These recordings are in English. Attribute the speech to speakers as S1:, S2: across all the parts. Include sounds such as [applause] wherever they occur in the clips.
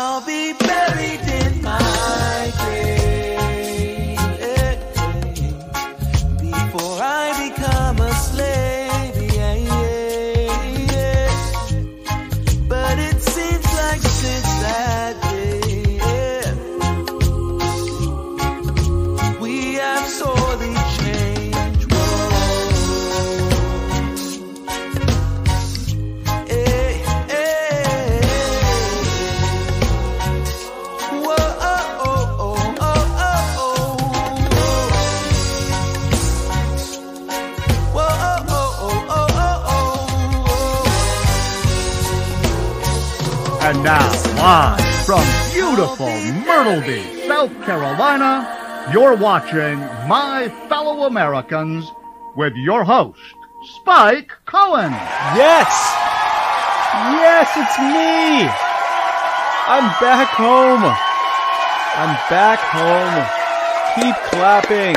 S1: I'll be buried
S2: you're watching My Fellow Americans with your host, Spike Cohen.
S3: Yes! Yes, it's me! I'm back home! I'm back home! Keep clapping!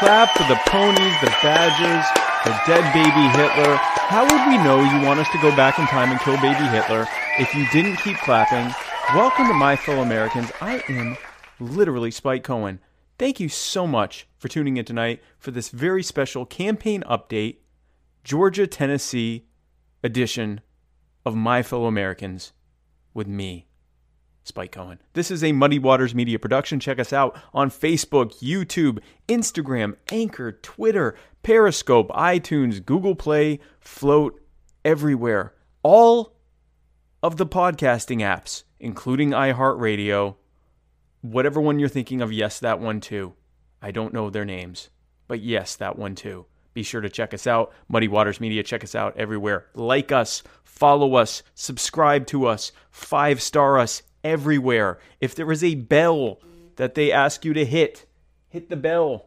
S3: Clap for the ponies, the badgers, the dead baby Hitler. How would we know you want us to go back in time and kill baby Hitler if you didn't keep clapping? Welcome to my fellow Americans. I am literally Spike Cohen. Thank you so much for tuning in tonight for this very special campaign update, Georgia Tennessee edition of My Fellow Americans with me, Spike Cohen. This is a Muddy Waters Media production. Check us out on Facebook, YouTube, Instagram, Anchor, Twitter, Periscope, iTunes, Google Play, Float, everywhere. All of the podcasting apps, including iHeartRadio, whatever one you're thinking of, yes, that one too. I don't know their names, but yes, that one too. Be sure to check us out. Muddy Waters Media, check us out everywhere. Like us, follow us, subscribe to us, five star us everywhere. If there is a bell that they ask you to hit, hit the bell.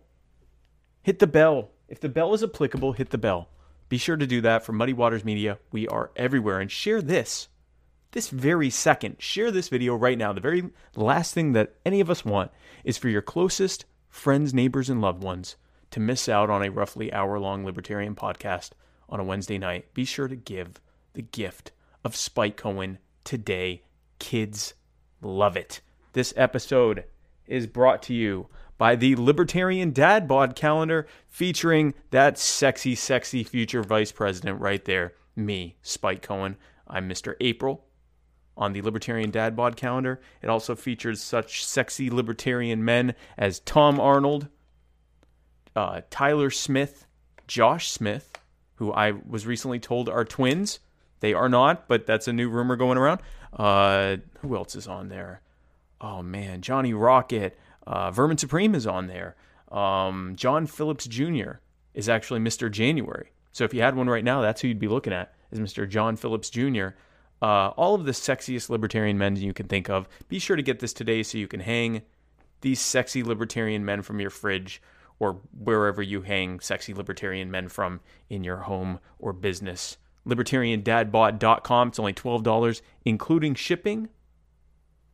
S3: Hit the bell. If the bell is applicable, hit the bell. Be sure to do that for Muddy Waters Media. We are everywhere. And share this this very second. Share this video right now. The very last thing that any of us want is for your closest friends, neighbors, and loved ones to miss out on a roughly hour long libertarian podcast on a Wednesday night. Be sure to give the gift of Spike Cohen today. Kids love it. This episode is brought to you by the Libertarian Dad Bod calendar featuring that sexy, sexy future vice president right there. Me, Spike Cohen. I'm Mr. April on the Libertarian Dad Bod calendar. It also features such sexy libertarian men as Tom Arnold, uh, Tyler Smith, Josh Smith, who I was recently told are twins. They are not, but that's a new rumor going around. Uh, who else is on there? Oh man, Johnny Rocket, uh, Vermin Supreme is on there. Um, John Phillips Jr. is actually Mr. January. So if you had one right now, that's who you'd be looking at is Mr. John Phillips Jr. Uh, all of the sexiest libertarian men you can think of. Be sure to get this today so you can hang these sexy libertarian men from your fridge or wherever you hang sexy libertarian men from in your home or business. LibertarianDadBod.com. It's only $12, including shipping.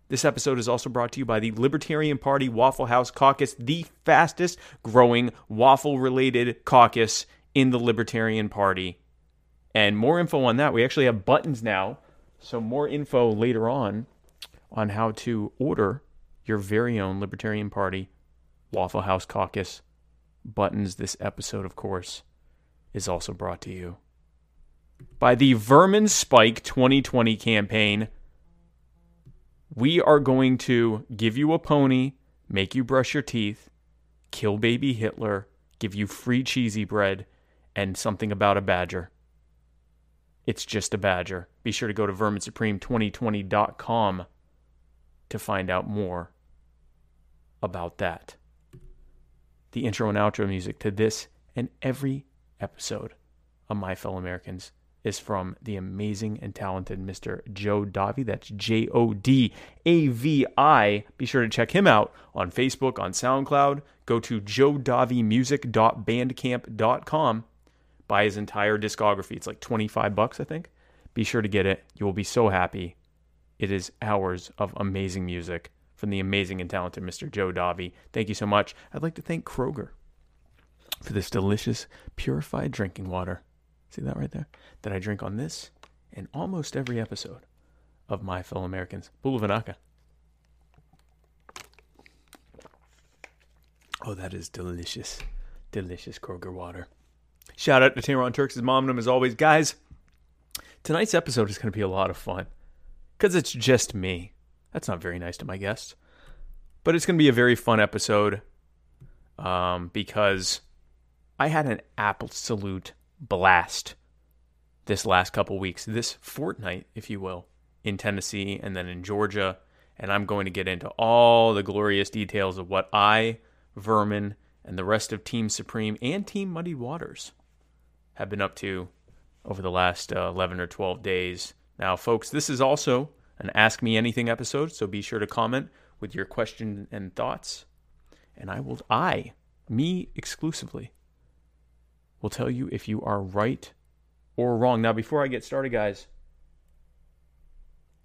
S3: This episode is also brought to you by the Libertarian Party Waffle House Caucus, the fastest growing waffle related caucus in the Libertarian Party. And more info on that. We actually have buttons now. So, more info later on on how to order your very own Libertarian Party Waffle House Caucus buttons. This episode, of course, is also brought to you by the Vermin Spike 2020 campaign. We are going to give you a pony, make you brush your teeth, kill baby Hitler, give you free cheesy bread, and something about a badger. It's just a badger. Be sure to go to verminsupreme2020.com to find out more about that. The intro and outro music to this and every episode of My Fellow Americans is from the amazing and talented Mr. Joe Davi. That's J O D A V I. Be sure to check him out on Facebook, on SoundCloud. Go to joedavimusic.bandcamp.com. Buy his entire discography. It's like 25 bucks, I think. Be sure to get it. You will be so happy. It is hours of amazing music from the amazing and talented Mr. Joe Davi. Thank you so much. I'd like to thank Kroger for this delicious, purified drinking water. See that right there? That I drink on this and almost every episode of my fellow Americans. Bulavanaka. Oh, that is delicious. Delicious Kroger water. Shout out to Tehran Turks' mom and him as always. Guys, tonight's episode is going to be a lot of fun because it's just me. That's not very nice to my guests. But it's going to be a very fun episode um, because I had an absolute blast this last couple weeks, this fortnight, if you will, in Tennessee and then in Georgia. And I'm going to get into all the glorious details of what I, Vermin, and the rest of Team Supreme and Team Muddy Waters have been up to over the last uh, 11 or 12 days. Now, folks, this is also an Ask Me Anything episode, so be sure to comment with your question and thoughts. And I will, I, me exclusively, will tell you if you are right or wrong. Now, before I get started, guys,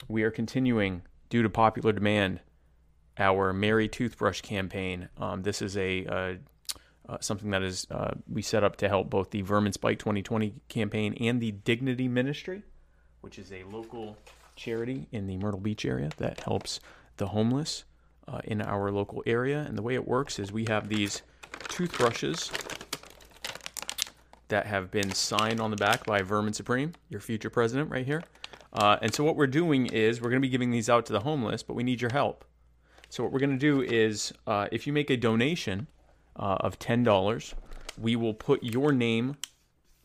S3: we are continuing, due to popular demand, our Merry Toothbrush campaign. Um, this is a uh, uh, something that is uh, we set up to help both the Vermin Spike 2020 campaign and the Dignity Ministry, which is a local charity in the Myrtle Beach area that helps the homeless uh, in our local area. And the way it works is we have these toothbrushes that have been signed on the back by Vermin Supreme, your future president, right here. Uh, and so what we're doing is we're going to be giving these out to the homeless, but we need your help. So what we're going to do is uh, if you make a donation uh, of $10, we will put your name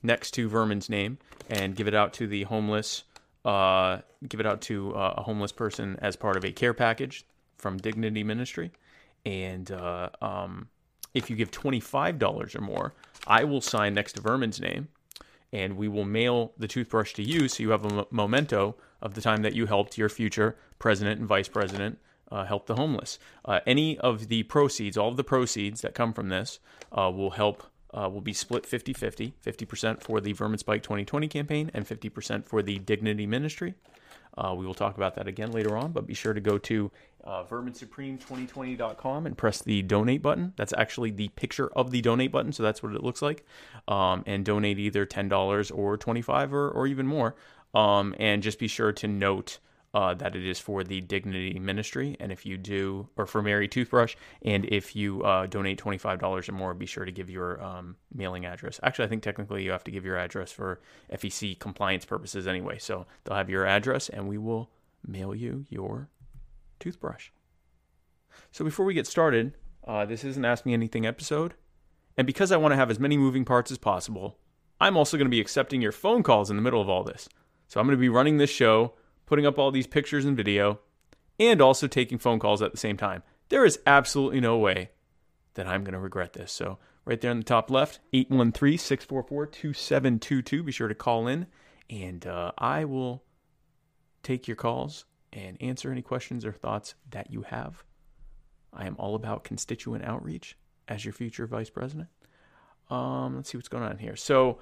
S3: next to Vermin's name and give it out to the homeless, uh, give it out to uh, a homeless person as part of a care package from Dignity Ministry. And uh, um, if you give $25 or more, I will sign next to Vermin's name and we will mail the toothbrush to you so you have a memento of the time that you helped your future president and vice president uh, help the homeless. Uh, any of the proceeds, all of the proceeds that come from this, uh, will help. Uh, will be split 50 50, 50% for the Vermin Spike 2020 campaign and 50% for the Dignity Ministry. Uh, we will talk about that again later on, but be sure to go to uh, verminsupreme2020.com and press the donate button. That's actually the picture of the donate button, so that's what it looks like. Um, and donate either $10 or 25 or, or even more. Um, and just be sure to note uh, that it is for the Dignity Ministry. And if you do, or for Mary Toothbrush, and if you uh, donate $25 or more, be sure to give your um, mailing address. Actually, I think technically you have to give your address for FEC compliance purposes anyway. So they'll have your address, and we will mail you your toothbrush. So before we get started, uh, this is an Ask Me Anything episode. And because I want to have as many moving parts as possible, I'm also going to be accepting your phone calls in the middle of all this. So I'm going to be running this show, putting up all these pictures and video, and also taking phone calls at the same time. There is absolutely no way that I'm going to regret this. So, right there in the top left, 813 644 2722. Be sure to call in, and uh, I will take your calls and answer any questions or thoughts that you have. I am all about constituent outreach as your future vice president. Um, let's see what's going on here. So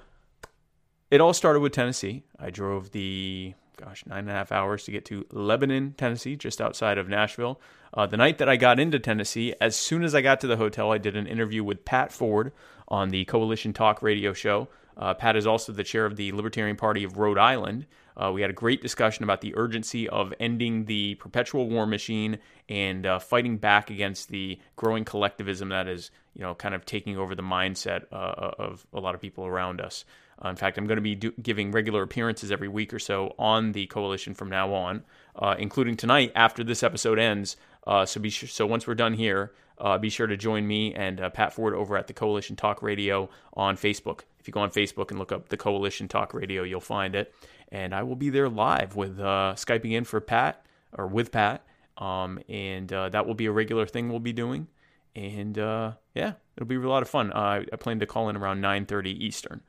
S3: it all started with Tennessee. I drove the gosh nine and a half hours to get to Lebanon, Tennessee, just outside of Nashville. Uh, the night that I got into Tennessee, as soon as I got to the hotel, I did an interview with Pat Ford on the Coalition Talk radio show. Uh, Pat is also the chair of the Libertarian Party of Rhode Island. Uh, we had a great discussion about the urgency of ending the perpetual war machine and uh, fighting back against the growing collectivism that is, you know, kind of taking over the mindset uh, of a lot of people around us. Uh, in fact, I'm going to be do- giving regular appearances every week or so on the coalition from now on, uh, including tonight after this episode ends. Uh, so be sure, so once we're done here, be sure to join me and Pat Ford over at the Coalition Talk Radio on Facebook. If you go on Facebook and look up the Coalition Talk Radio, you'll find it and I will be there live with uh, skyping in for Pat or with Pat, um, and uh, that will be a regular thing we'll be doing. And uh, yeah, it'll be a lot of fun. I plan to call in around 9:30 Eastern.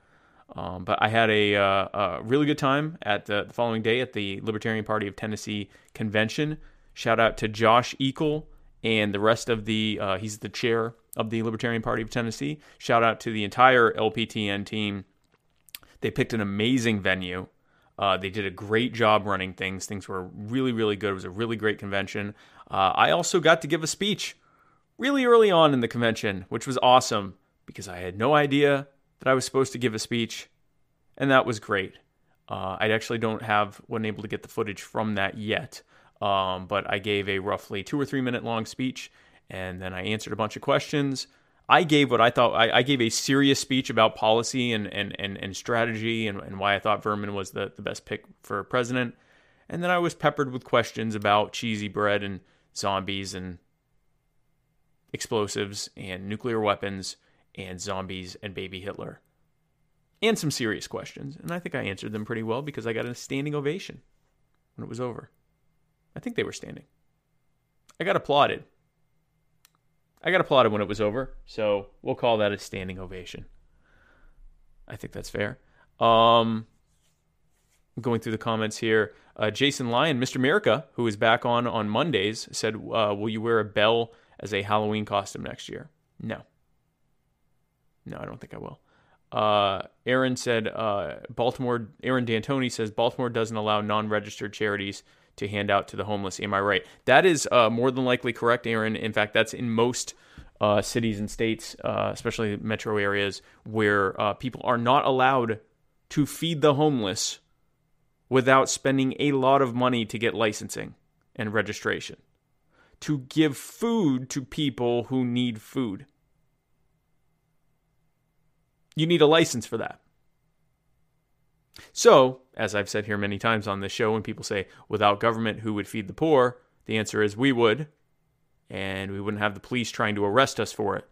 S3: Um, but I had a, uh, a, really good time at the, the, following day at the Libertarian Party of Tennessee convention. Shout out to Josh Eagle and the rest of the. Uh, he's the chair of the Libertarian Party of Tennessee. Shout out to the entire LPTN team. They picked an amazing venue. Uh, they did a great job running things. Things were really, really good. It was a really great convention. Uh, I also got to give a speech really early on in the convention, which was awesome because I had no idea that I was supposed to give a speech, and that was great. Uh, I actually don't have wasn't able to get the footage from that yet, um, but I gave a roughly two or three minute long speech, and then I answered a bunch of questions. I gave what I thought I, I gave a serious speech about policy and and and, and strategy and, and why I thought Vermin was the, the best pick for president. And then I was peppered with questions about cheesy bread and zombies and explosives and nuclear weapons and zombies and baby Hitler. And some serious questions. And I think I answered them pretty well because I got a standing ovation when it was over. I think they were standing. I got applauded. I got applauded when it was over, so we'll call that a standing ovation. I think that's fair. Um, going through the comments here, uh, Jason Lyon, Mr. America, who is back on on Mondays, said, uh, "Will you wear a bell as a Halloween costume next year?" No. No, I don't think I will. Uh, Aaron said, uh, Baltimore, Aaron D'Antoni says, Baltimore doesn't allow non registered charities to hand out to the homeless. Am I right? That is uh, more than likely correct, Aaron. In fact, that's in most uh, cities and states, uh, especially metro areas, where uh, people are not allowed to feed the homeless without spending a lot of money to get licensing and registration. To give food to people who need food. You need a license for that. So, as I've said here many times on this show, when people say, without government, who would feed the poor? The answer is we would, and we wouldn't have the police trying to arrest us for it.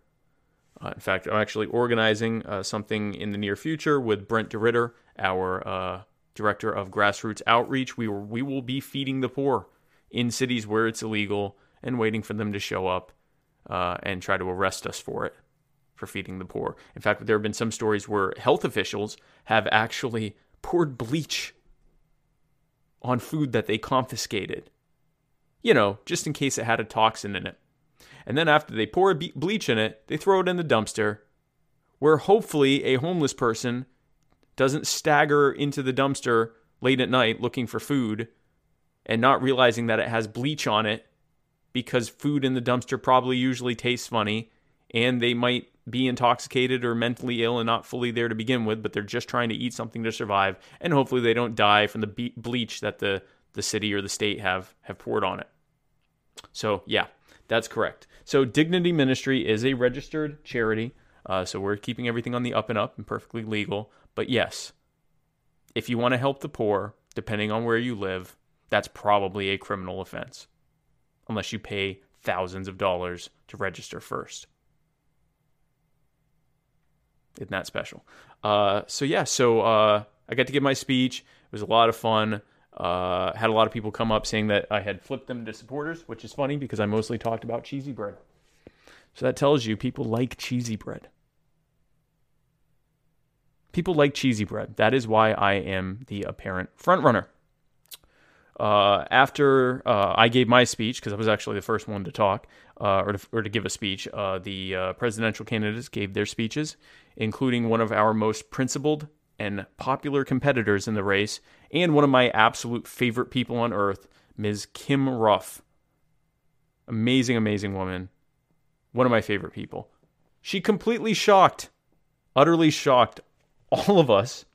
S3: Uh, in fact, I'm actually organizing uh, something in the near future with Brent DeRitter, our uh, director of grassroots outreach. We, we will be feeding the poor in cities where it's illegal and waiting for them to show up uh, and try to arrest us for it for feeding the poor. In fact, there have been some stories where health officials have actually poured bleach on food that they confiscated. You know, just in case it had a toxin in it. And then after they pour bleach in it, they throw it in the dumpster, where hopefully a homeless person doesn't stagger into the dumpster late at night looking for food and not realizing that it has bleach on it because food in the dumpster probably usually tastes funny and they might be intoxicated or mentally ill and not fully there to begin with, but they're just trying to eat something to survive, and hopefully they don't die from the bleach that the the city or the state have have poured on it. So yeah, that's correct. So Dignity Ministry is a registered charity, uh, so we're keeping everything on the up and up and perfectly legal. But yes, if you want to help the poor, depending on where you live, that's probably a criminal offense, unless you pay thousands of dollars to register first. Isn't that special? Uh, so yeah, so uh, I got to give my speech. It was a lot of fun. Uh, had a lot of people come up saying that I had flipped them to supporters, which is funny because I mostly talked about cheesy bread. So that tells you people like cheesy bread. People like cheesy bread. That is why I am the apparent frontrunner. Uh, after uh, I gave my speech, because I was actually the first one to talk uh, or, to, or to give a speech, uh, the uh, presidential candidates gave their speeches, including one of our most principled and popular competitors in the race, and one of my absolute favorite people on earth, Ms. Kim Ruff. Amazing, amazing woman. One of my favorite people. She completely shocked, utterly shocked all of us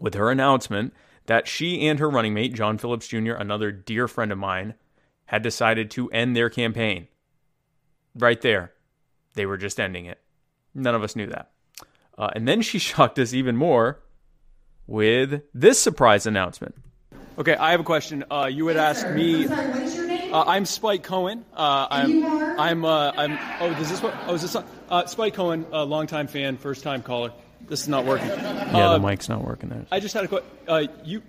S3: with her announcement that she and her running mate, John Phillips Jr., another dear friend of mine, had decided to end their campaign. Right there. They were just ending it. None of us knew that. Uh, and then she [laughs] shocked us even more with this surprise announcement. Okay, I have a question. Uh, you had
S4: Yes,
S3: asked
S4: sir.
S3: me.
S4: I'm sorry, what is your name?
S3: Uh, I'm Spike Cohen. Uh, I'm.
S4: you are?
S3: I'm. Uh, I'm. Oh, is this what? Oh, is this? Uh, Spike Cohen, a longtime fan, first time caller. This is not working.
S5: Yeah,
S3: Uh,
S5: the mic's not working there.
S3: I just had a question. Uh, you.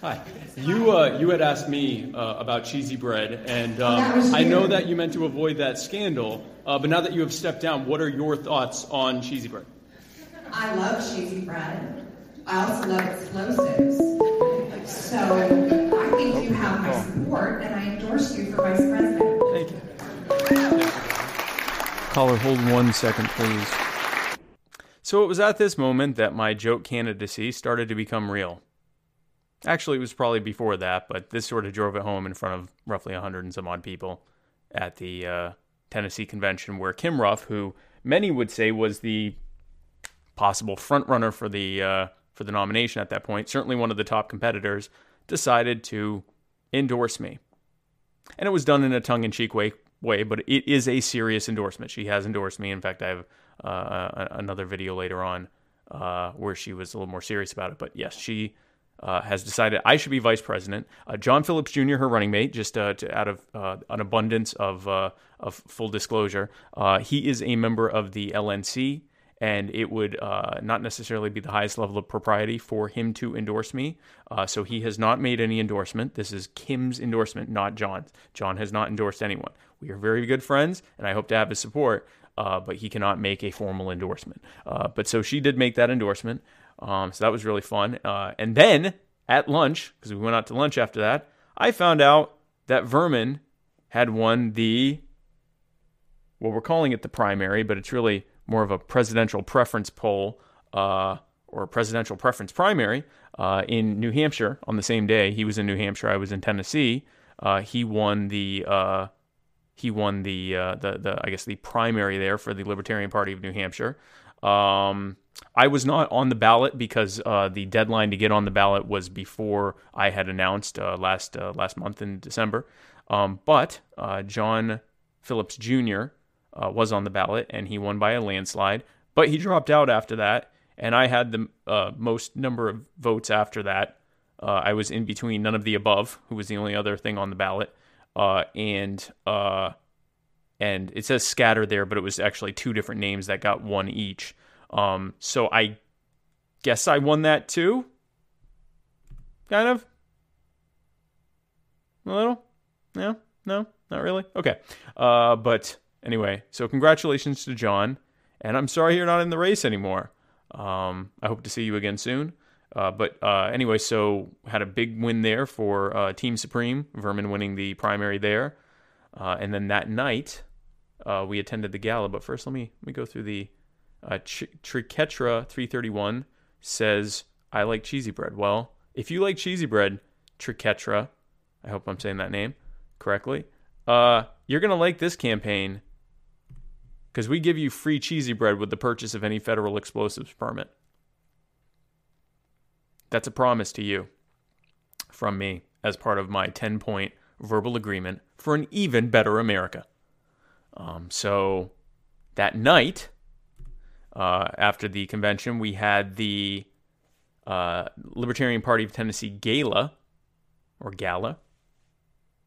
S3: Hi. You uh, you had asked me uh, about cheesy bread, and um, I know that you meant to avoid that scandal. Uh, but now that you have stepped down, what are your thoughts on cheesy bread?
S4: I love cheesy bread. I also love explosives. So I think you have my support, and I endorse you for vice president.
S3: Thank you.
S5: Caller, hold one second, please.
S3: So it was at this moment that my joke candidacy started to become real. Actually, it was probably before that, but this sort of drove it home in front of roughly 100 and some odd people at the uh, Tennessee convention, where Kim Ruff, who many would say was the possible frontrunner for the uh, for the nomination at that point, certainly one of the top competitors, decided to endorse me. And it was done in a tongue in cheek way, way, but it is a serious endorsement. She has endorsed me. In fact, I have uh, another video later on uh, where she was a little more serious about it. But yes, she uh, has decided I should be vice president. Uh, John Phillips Jr., her running mate, just uh, to, out of an abundance of of full disclosure, he is a member of the LNC and it would not necessarily be the highest level of propriety for him to endorse me. So he has not made any endorsement. This is Kim's endorsement, not John's. John has not endorsed anyone. We are very good friends, and I hope to have his support. Uh, but he cannot make a formal endorsement. Uh, but so she did make that endorsement. Um, so that was really fun. Uh, and then at lunch, because we went out to lunch after that, I found out that Vermin had won the, well, we're calling it the primary, but it's really more of a presidential preference poll uh, or presidential preference primary uh, in New Hampshire on the same day. He was in New Hampshire. I was in Tennessee. Uh, he won the he won the, uh, the the I guess the primary there for the Libertarian Party of New Hampshire. Um, I was not on the ballot because uh, the deadline to get on the ballot was before I had announced last last month in December. Um, but John Phillips Jr uh, was on the ballot, and he won by a landslide. But he dropped out after that, and I had the uh, most number of votes after that. Uh, I was in between none of the above, who was the only other thing on the ballot, uh, and uh, and it says scatter there, but it was actually two different names that got one each. Um, so I guess I won that too. Kind of. A little. No, No. Not really. Okay. Uh, but Anyway, so congratulations to John, and I'm sorry you're not in the race anymore. Um, I hope to see you again soon. Uh, but uh, anyway, so had a big win there for uh, Team Supreme, Vermin winning the primary there, uh, and then that night uh, we attended the gala. But first, let me let me go through the uh, Ch- Triketra 331 says I like cheesy bread. Well, if you like cheesy bread, Triketra, I hope I'm saying that name correctly. you're gonna like this campaign because we give you free cheesy bread with the purchase of any federal explosives permit. That's a promise to you from me as part of my 10 point verbal agreement for an even better America. Um, so that night, uh, after the convention, we had the uh, Libertarian Party of Tennessee Gala, or Gala,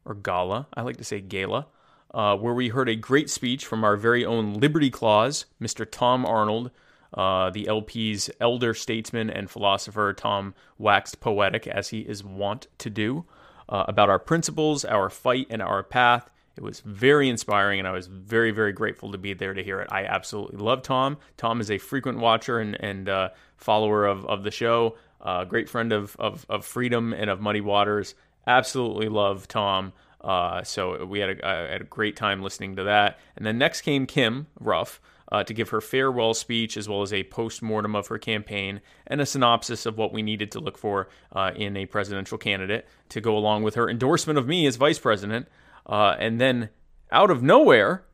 S3: or Gala. I like to say Gala uh, where we heard a great speech from our very own Liberty Clause, Mr. Tom Arnold. Uh, the LP's elder statesman and philosopher, Tom waxed poetic, as he is wont to do, uh, about our principles, our fight, and our path. It was very inspiring, and I was very, very grateful to be there to hear it. I absolutely love Tom. Tom is a frequent watcher and, and uh, follower of, of the show, a great friend of, of, of Freedom and of Muddy Waters. Absolutely love Tom. Uh, so we had a, had a great time listening to that. And then next came Kim Ruff uh, to give her farewell speech as well as a post mortem of her campaign and a synopsis of what we needed to look for uh, in a presidential candidate to go along with her endorsement of me as vice president. Uh, and then out of nowhere,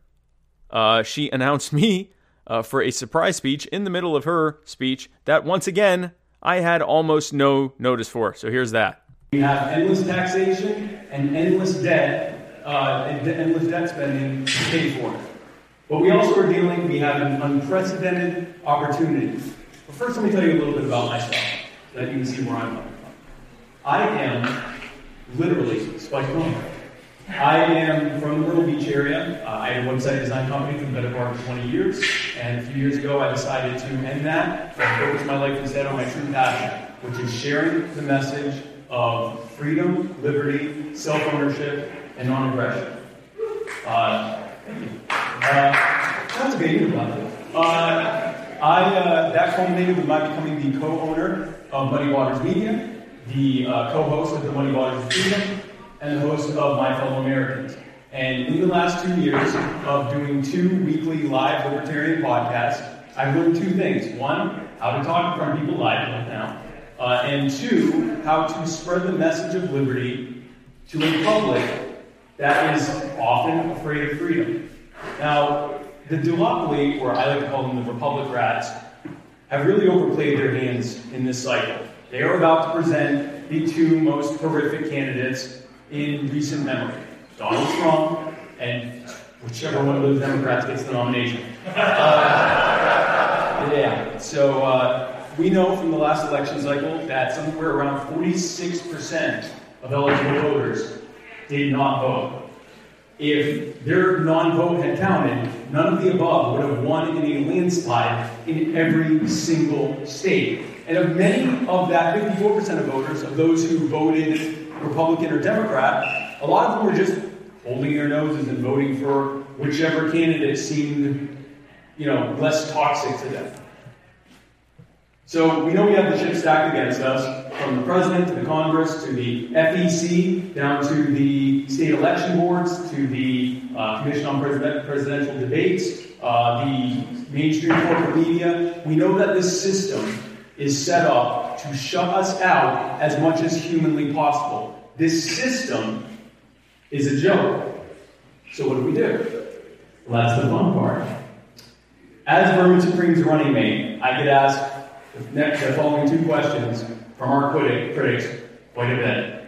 S3: uh, she [laughs] announced me uh, for a surprise speech in the middle of her speech that once again I had almost no notice for. So here's that.
S6: We have endless taxation and endless debt, uh, and endless debt spending to pay for it. But we also are dealing, we have an unprecedented opportunity. But first, let me tell you a little bit about myself, so that you can see where I'm coming from. I am literally Spike Cohen. I am from the Myrtle Beach area. Uh, I had a website design company for the better part of 20 years, and a few years ago I decided to end that and focus my life instead on my true passion, which is sharing the message of freedom, liberty, self ownership, and non aggression. Uh. Uh, okay, you about it. Uh, I, uh, that culminated with my becoming the co owner of Muddy Waters Media, the uh, co host of the Muddy Waters Freedom, and the host of My Fellow Americans. And in the last two years of doing two weekly live libertarian podcasts, I've learned two things. One, how to talk in front of people live right now, uh, and two, how to spread the message of liberty to a public that is often afraid of freedom. Now, the duopoly, or I like to call them the Republicrats, have really overplayed their hands in this cycle. They are about to present the two most horrific candidates in recent memory Donald Trump and whichever one of those Democrats gets the nomination. [laughs] Uh, yeah, so uh, we know from the last election cycle that somewhere around 46% of eligible voters did not vote. If their non vote had counted, none of the above would have won in a landslide in every single state. And of many of that 54% of voters, of those who voted Republican or Democrat, a lot of them were just holding their noses and voting for whichever candidate seemed, you know, less toxic to them. So we know we have the chip stacked against us, from the president to the Congress to the FEC, down to the state election boards, to the uh, Commission on President- Presidential Debates, uh, the mainstream corporate media. We know that this system is set up to shut us out as much as humanly possible. This system is a joke. So what do we do? Well, that's the fun part. As Vermin Supreme's running mate, I get asked next, the following two questions from our critic, critics quite a bit.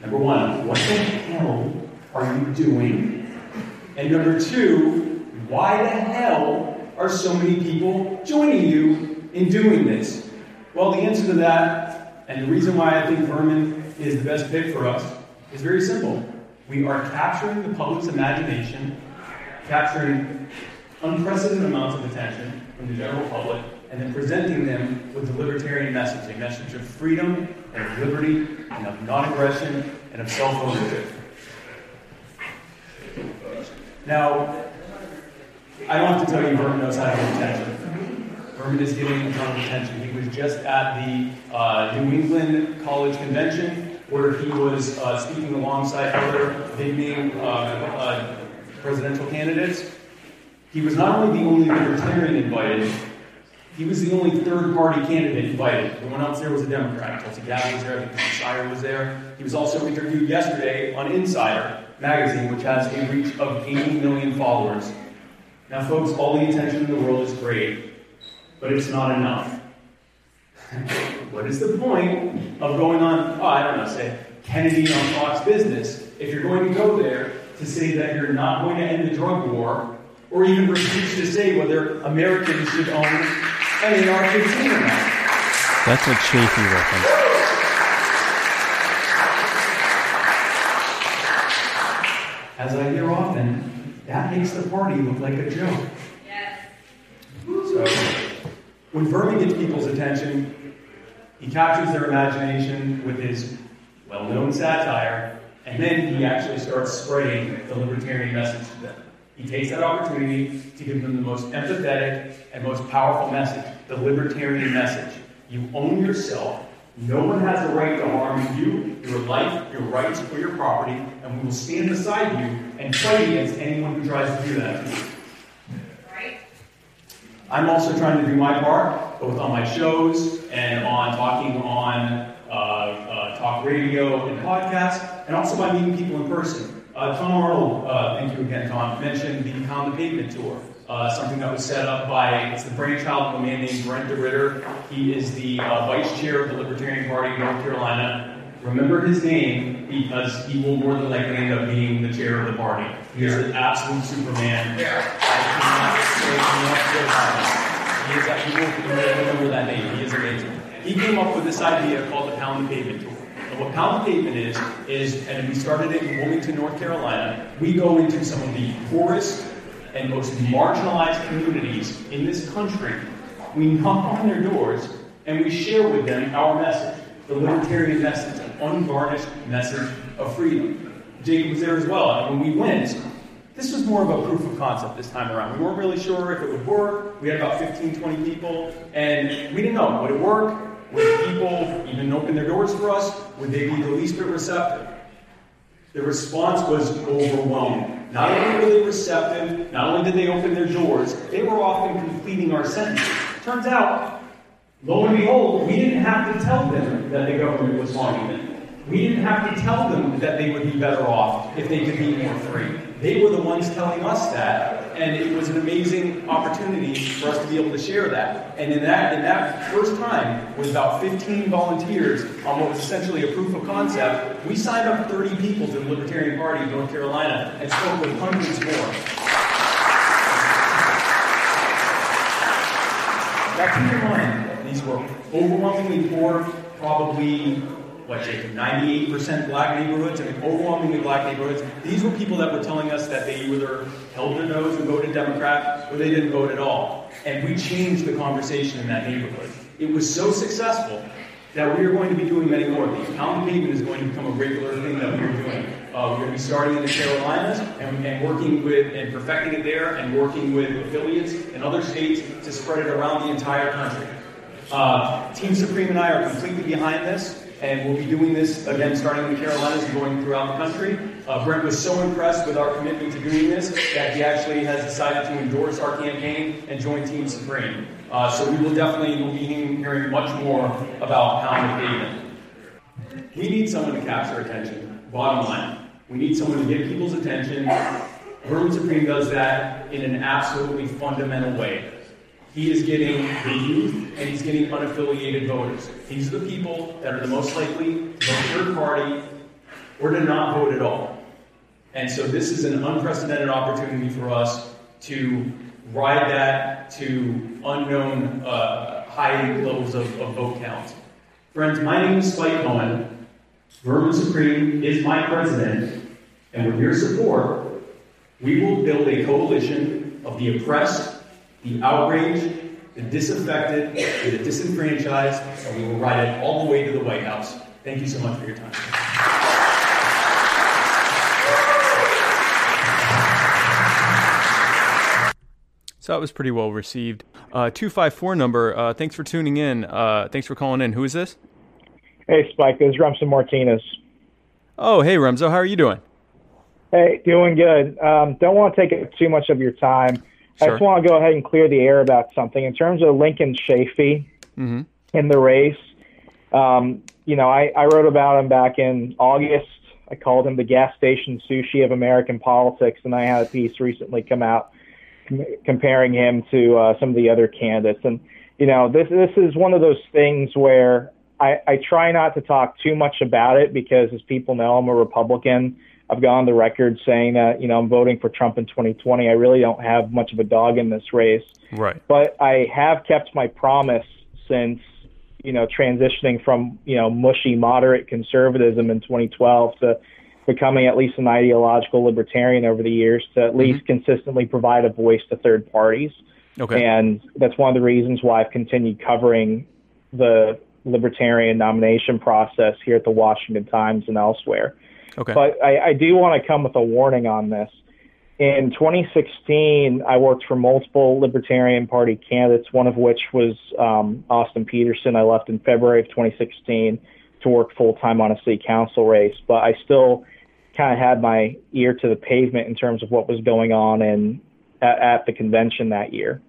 S6: Number one, what the hell are you doing? And number two, why the hell are so many people joining you in doing this? Well, the answer to that, and the reason why I think Vermin is the best pick for us, is very simple. We are capturing the public's imagination, capturing unprecedented amounts of attention from the general public, and then presenting them with the libertarian message a message of freedom and of liberty and of non aggression and of self ownership. Now, I don't have to tell you, Vermin knows how to get attention. Vermin is getting a ton of attention. He was just at the uh, New England College Convention where he was uh, speaking alongside other big name uh, uh, presidential candidates. He was not only the only libertarian invited, he was the only third party candidate invited. Everyone else there was a Democrat. Tulsi Gabbard was there, I think Steyer was there. He was also interviewed yesterday on Insider magazine, which has a reach of 80 million followers. Now, folks, all the attention in the world is great, but it's not enough. [laughs] what is the point of going on, oh, I don't know, say, Kennedy on Fox Business, if you're going to go there to say that you're not going to end the drug war, or even refuse to say whether Americans should own an AR-15 or not?
S5: That's a Chafee reference.
S6: As I hear often, that makes the party look like a joke. Yes. So, when Vermin gets people's attention, he captures their imagination with his well known satire, and then he actually starts spreading the libertarian message to them. He takes that opportunity to give them the most empathetic and most powerful message the libertarian message. You own yourself. No one has a right to harm you, your life, your rights, or your property, and we will stand beside you and fight against anyone who tries to do that to you. I'm also trying to do my part, both on my shows and on talking on uh, uh, talk radio and podcasts, and also by meeting people in person. Uh, Tom Arnold, uh, thank you again, Tom, mentioned the Pound the Pavement Tour, uh, something that was set up by, it's the brainchild of a man named Brent DeRitter. He is the uh, vice chair of the Libertarian Party of North Carolina. Remember his name because he will more than likely end up being the chair of the party. He is an absolute Superman. I cannot say enough good about him. He is a, he will, he will remember that name. He is amazing. He came up with this idea called the Pound the Pavement Tour. What Pavement is, is, and we started it in Wilmington, North Carolina, we go into some of the poorest and most marginalized communities in this country. We knock on their doors and we share with them our message, the libertarian message, an unvarnished message of freedom. Jacob was there as well, and when we went, this was more of a proof of concept this time around. We weren't really sure if it would work. We had about 15, 20 people, and we didn't know. Would it work? Would people even open their doors for us? Would they be the least bit receptive? The response was overwhelming. Not only were they receptive, not only did they open their doors, they were often completing our sentence. Turns out, lo and behold, we didn't have to tell them that the government was harming them. We didn't have to tell them that they would be better off if they could be more free. They were the ones telling us that, And it was an amazing opportunity for us to be able to share that. And in that, in that first time, with about 15 volunteers on what was essentially a proof of concept, we signed up 30 people to the Libertarian Party of North Carolina and spoke with hundreds more. Now keep in mind, these were overwhelmingly poor, probably what, Jacob, 98% black neighborhoods, I mean, overwhelmingly black neighborhoods. These were people that were telling us that they either held their nose and voted Democrat or they didn't vote at all. And we changed the conversation in that neighborhood. It was so successful that we are going to be doing many more of these. Pound pavement is going to become a regular thing that we are doing. Uh, we're going to be starting in the Carolinas and, and working with and perfecting it there and working with affiliates in other states to spread it around the entire country. Uh, Team Supreme and I are completely behind this, and we'll be doing this again starting in the Carolinas and going throughout the country. Uh, Brent was so impressed with our commitment to doing this that he actually has decided to endorse our campaign and join Team Supreme. Uh, so we will definitely be hearing much more about pound pavement. We need someone to capture attention. Bottom line, we need someone to get people's attention. Vermin Supreme does that in an absolutely fundamental way. He is getting the youth and he's getting unaffiliated voters. These are the people that are the most likely to vote third party or to not vote at all. And so this is an unprecedented opportunity for us to ride that to unknown uh, high levels of, of vote count. Friends, my name is Spike Cohen. Vermin Supreme is my president, and with your support, we will build a coalition of the oppressed the outraged, the disaffected, the disenfranchised, and we will ride it all the way to the White House. Thank you so much for your time.
S3: So that was pretty well received. Uh, 254 number, uh, thanks for tuning in. Uh, thanks for calling in. Who is this?
S7: Hey, Spike. This is Remso Martinez.
S3: Oh, hey, Remso. How are you doing?
S7: Hey, doing good. Um, don't want to take up too much of your time. Sure. I just want to go ahead and clear the air about something. In terms of Lincoln Chafee mm-hmm. in the race, um, you know, I, I wrote about him back in August. I called him the gas station sushi of American politics, and I had a piece recently come out com- comparing him to uh, some of the other candidates. And you know, this this is one of those things where I, I try not to talk too much about it because, as people know, I'm a Republican I've gone on the record saying that, you know, I'm voting for Trump in 2020. I really don't have much of a dog in this race.
S3: Right.
S7: But I have kept my promise since, you know, transitioning from, you know, mushy moderate conservatism in 2012 to becoming at least an ideological libertarian over the years to at mm-hmm. least consistently provide a voice to third parties.
S3: Okay.
S7: And that's one of the reasons why I've continued covering the libertarian nomination process here at the Washington Times and elsewhere.
S3: Okay.
S7: But I, I do want to come with a warning on this. In 2016, I worked for multiple Libertarian Party candidates, one of which was um, Austin Petersen. I left in February of 2016 to work full time on a city council race, but I still kind of had my ear to the pavement in terms of what was going on in at, at the convention that year.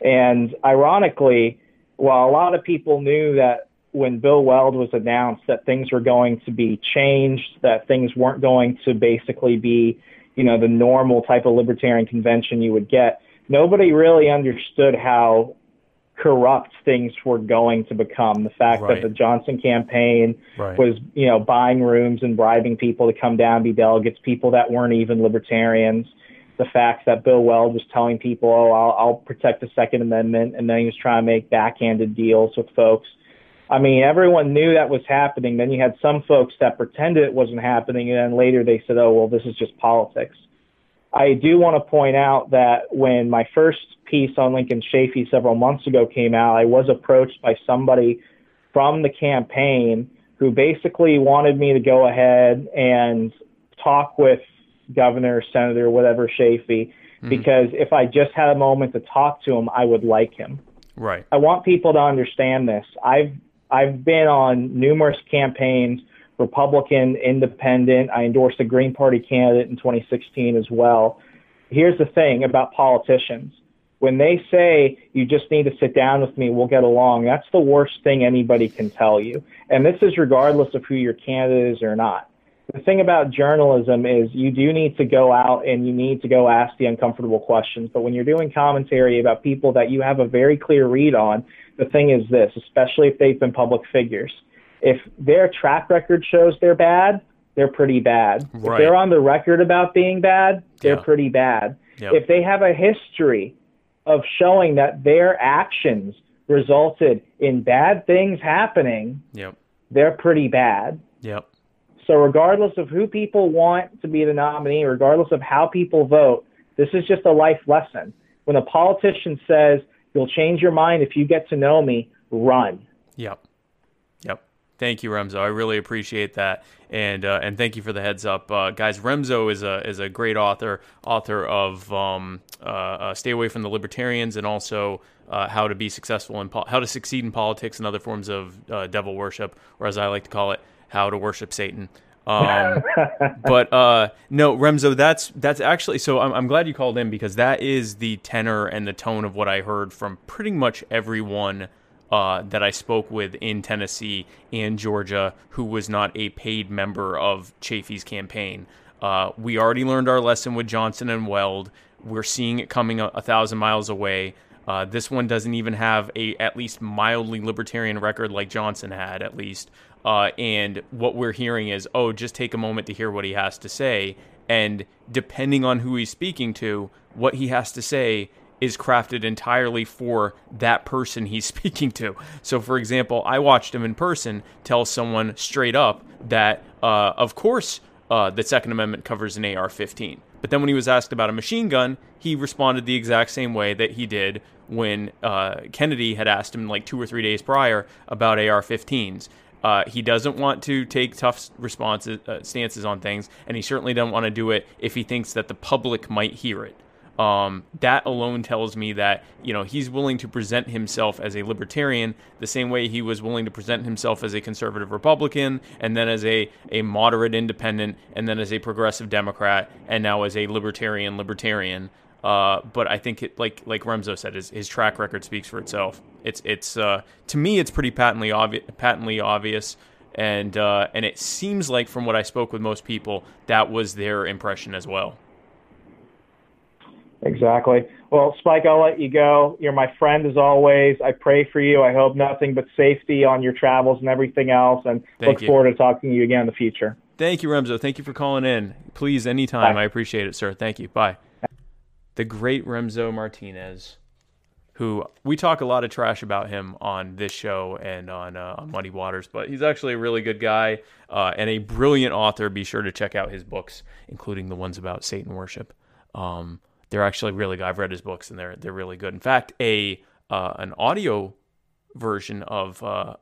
S7: And ironically, while a lot of people knew that when Bill Weld was announced that things were going to be changed, that things weren't going to basically be, you know, the normal type of libertarian convention you would get, nobody really understood how corrupt things were going to become. The fact right. that the Johnson campaign right. was, you know, buying rooms and bribing people to come down and be delegates, people that weren't even libertarians. The fact that Bill Weld was telling people, oh, I'll, I'll protect the Second Amendment, and then he was trying to make backhanded deals with folks I mean, everyone knew that was happening. Then you had some folks that pretended it wasn't happening, and then later they said, oh, well, this is just politics. I do want to point out that when my first piece on Lincoln Chafee several months ago came out, I was approached by somebody from the campaign who basically wanted me to go ahead and talk with governor, senator, whatever Chafee, mm-hmm. because if I just had a moment to talk to him, I would like him.
S3: Right.
S7: I want people to understand this. I've I've been on numerous campaigns, Republican, Independent. I endorsed a Green Party candidate in 2016 as well. Here's the thing about politicians. When they say you just need to sit down with me, we'll get along, that's the worst thing anybody can tell you. And this is regardless of who your candidate is or not. the thing about journalism is you do need to go out and you need to go ask the uncomfortable questions. But when you're doing commentary about people that you have a very clear read on, the thing is this, especially if they've been public figures. If their track record shows they're bad, they're pretty bad.
S3: Right.
S7: If they're on the record about being bad, they're
S3: Yeah.
S7: pretty bad.
S3: Yep.
S7: If they have a history of showing that their actions resulted in bad things happening,
S3: Yep.
S7: they're pretty bad.
S3: Yep.
S7: So, regardless of who people want to be the nominee, regardless of how people vote, this is just a life lesson. When a politician says, You'll change your mind if you get to know me, run.
S3: Yep. Yep. Thank you, Remso. I really appreciate that, and uh, and thank you for the heads up, uh, guys. Remso is a is a great author, author of um, uh, uh, "Stay Away from the Libertarians" and also uh, "How to Be Successful in po- How to Succeed in Politics and Other Forms of uh, Devil Worship," or as I like to call it, "How to Worship Satan." Um, [laughs] but uh, no, Remso, that's that's actually so. I'm, I'm glad you called in because that is the tenor and the tone of what I heard from pretty much everyone uh, that I spoke with in Tennessee and Georgia who was not a paid member of Chafee's campaign. Uh, we already learned our lesson with Johnson and Weld. We're seeing it coming a, a thousand miles away. Uh, this one doesn't even have a at least mildly libertarian record like Johnson had, at least. Uh, and what we're hearing is, oh, just take a moment to hear what he has to say. And depending on who he's speaking to, what he has to say is crafted entirely for that person he's [laughs] speaking to. So, for example, I watched him in person tell someone straight up that, uh, of course, uh, the Second Amendment covers an AR 15. But then when he was asked about a machine gun, he responded the exact same way that he did when uh, Kennedy had asked him like two or three days prior about AR 15s. Uh, he doesn't want to take tough responses, uh, stances on things, and he certainly doesn't want to do it if he thinks that the public might hear it. Um, that alone tells me that you know he's willing to present himself as a libertarian the same way he was willing to present himself as a conservative Republican, and then as a a moderate independent, and then as a progressive Democrat, and now as a libertarian libertarian. Uh, but I think it, like like Remso said, his, his track record speaks for itself. It's it's uh, to me it's pretty patently obvious, patently obvious, and uh, and it seems like from what I spoke with most people, that was their impression as well.
S7: Exactly. Well, Spike, I'll let you go. You're my friend as always. I pray for you. I hope nothing but safety on your travels and everything else, and
S3: Thank
S7: look
S3: you.
S7: forward to talking to you again in the future.
S3: Thank you, Remso. Thank you for calling in. Please, anytime.
S7: Bye.
S3: I appreciate it, sir. Thank you. Bye. The great Remso Martinez, who we talk a lot of trash about him on this show and on uh, on Muddy Waters, but he's actually a really good guy uh, and a brilliant author. Be sure to check out his books, including the ones about Satan worship. Um, they're actually really good. I've read his books and they're they're really good. In fact, a uh, an audio version of uh,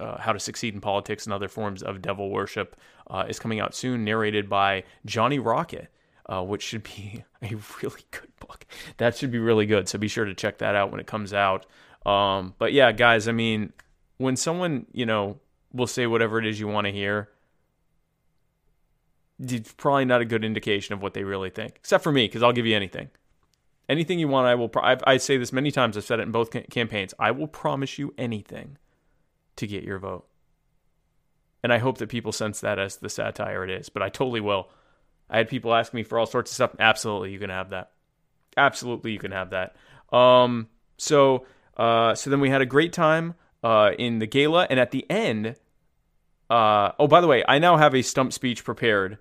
S3: uh, How to Succeed in Politics and Other Forms of Devil Worship uh, is coming out soon, narrated by Johnny Rocket, uh, which should be [laughs] a really good book. That should be really good. So be sure to check that out when it comes out. Um, but yeah, guys, I mean, when someone, you know, will say whatever it is you want to hear, it's probably not a good indication of what they really think, except for me, because I'll give you anything. Anything you want, I will. Pro- I've, I say this many times. I've said it in both ca- campaigns. I will promise you anything to get your vote. And I hope that people sense that as the satire it is, but I totally will. I had people ask me for all sorts of stuff. Absolutely, you can have that. Absolutely, you can have that. Um, so, uh, so then we had a great time uh, in the gala, and at the end, uh, oh, by the way, I now have a stump speech prepared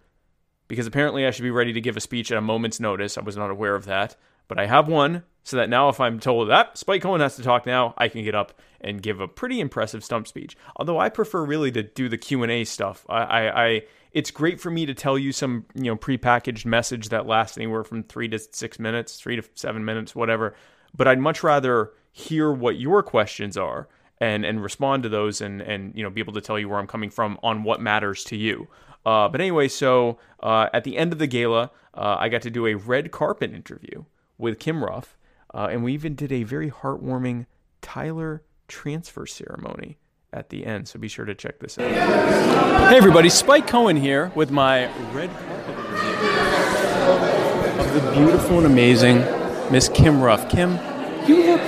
S3: because apparently I should be ready to give a speech at a moment's notice. I was not aware of that, but I have one so that now if I'm told that Spike Cohen has to talk now, I can get up and give a pretty impressive stump speech. Although I prefer really to do the Q and A stuff. I, I, I, it's great for me to tell you some you know prepackaged message that lasts anywhere from three to six minutes, three to seven minutes, whatever. But I'd much rather hear what your questions are and and respond to those and and you know be able to tell you where I'm coming from on what matters to you. Uh, but anyway, so uh, at the end of the gala, uh, I got to do a red carpet interview with Kim Ruff, uh, and we even did a very heartwarming Tyler transfer ceremony at the end. So be sure to check this out. Hey everybody, Spike Cohen here with my red carpet review of the beautiful and amazing Miss Kim Ruff. Kim, you look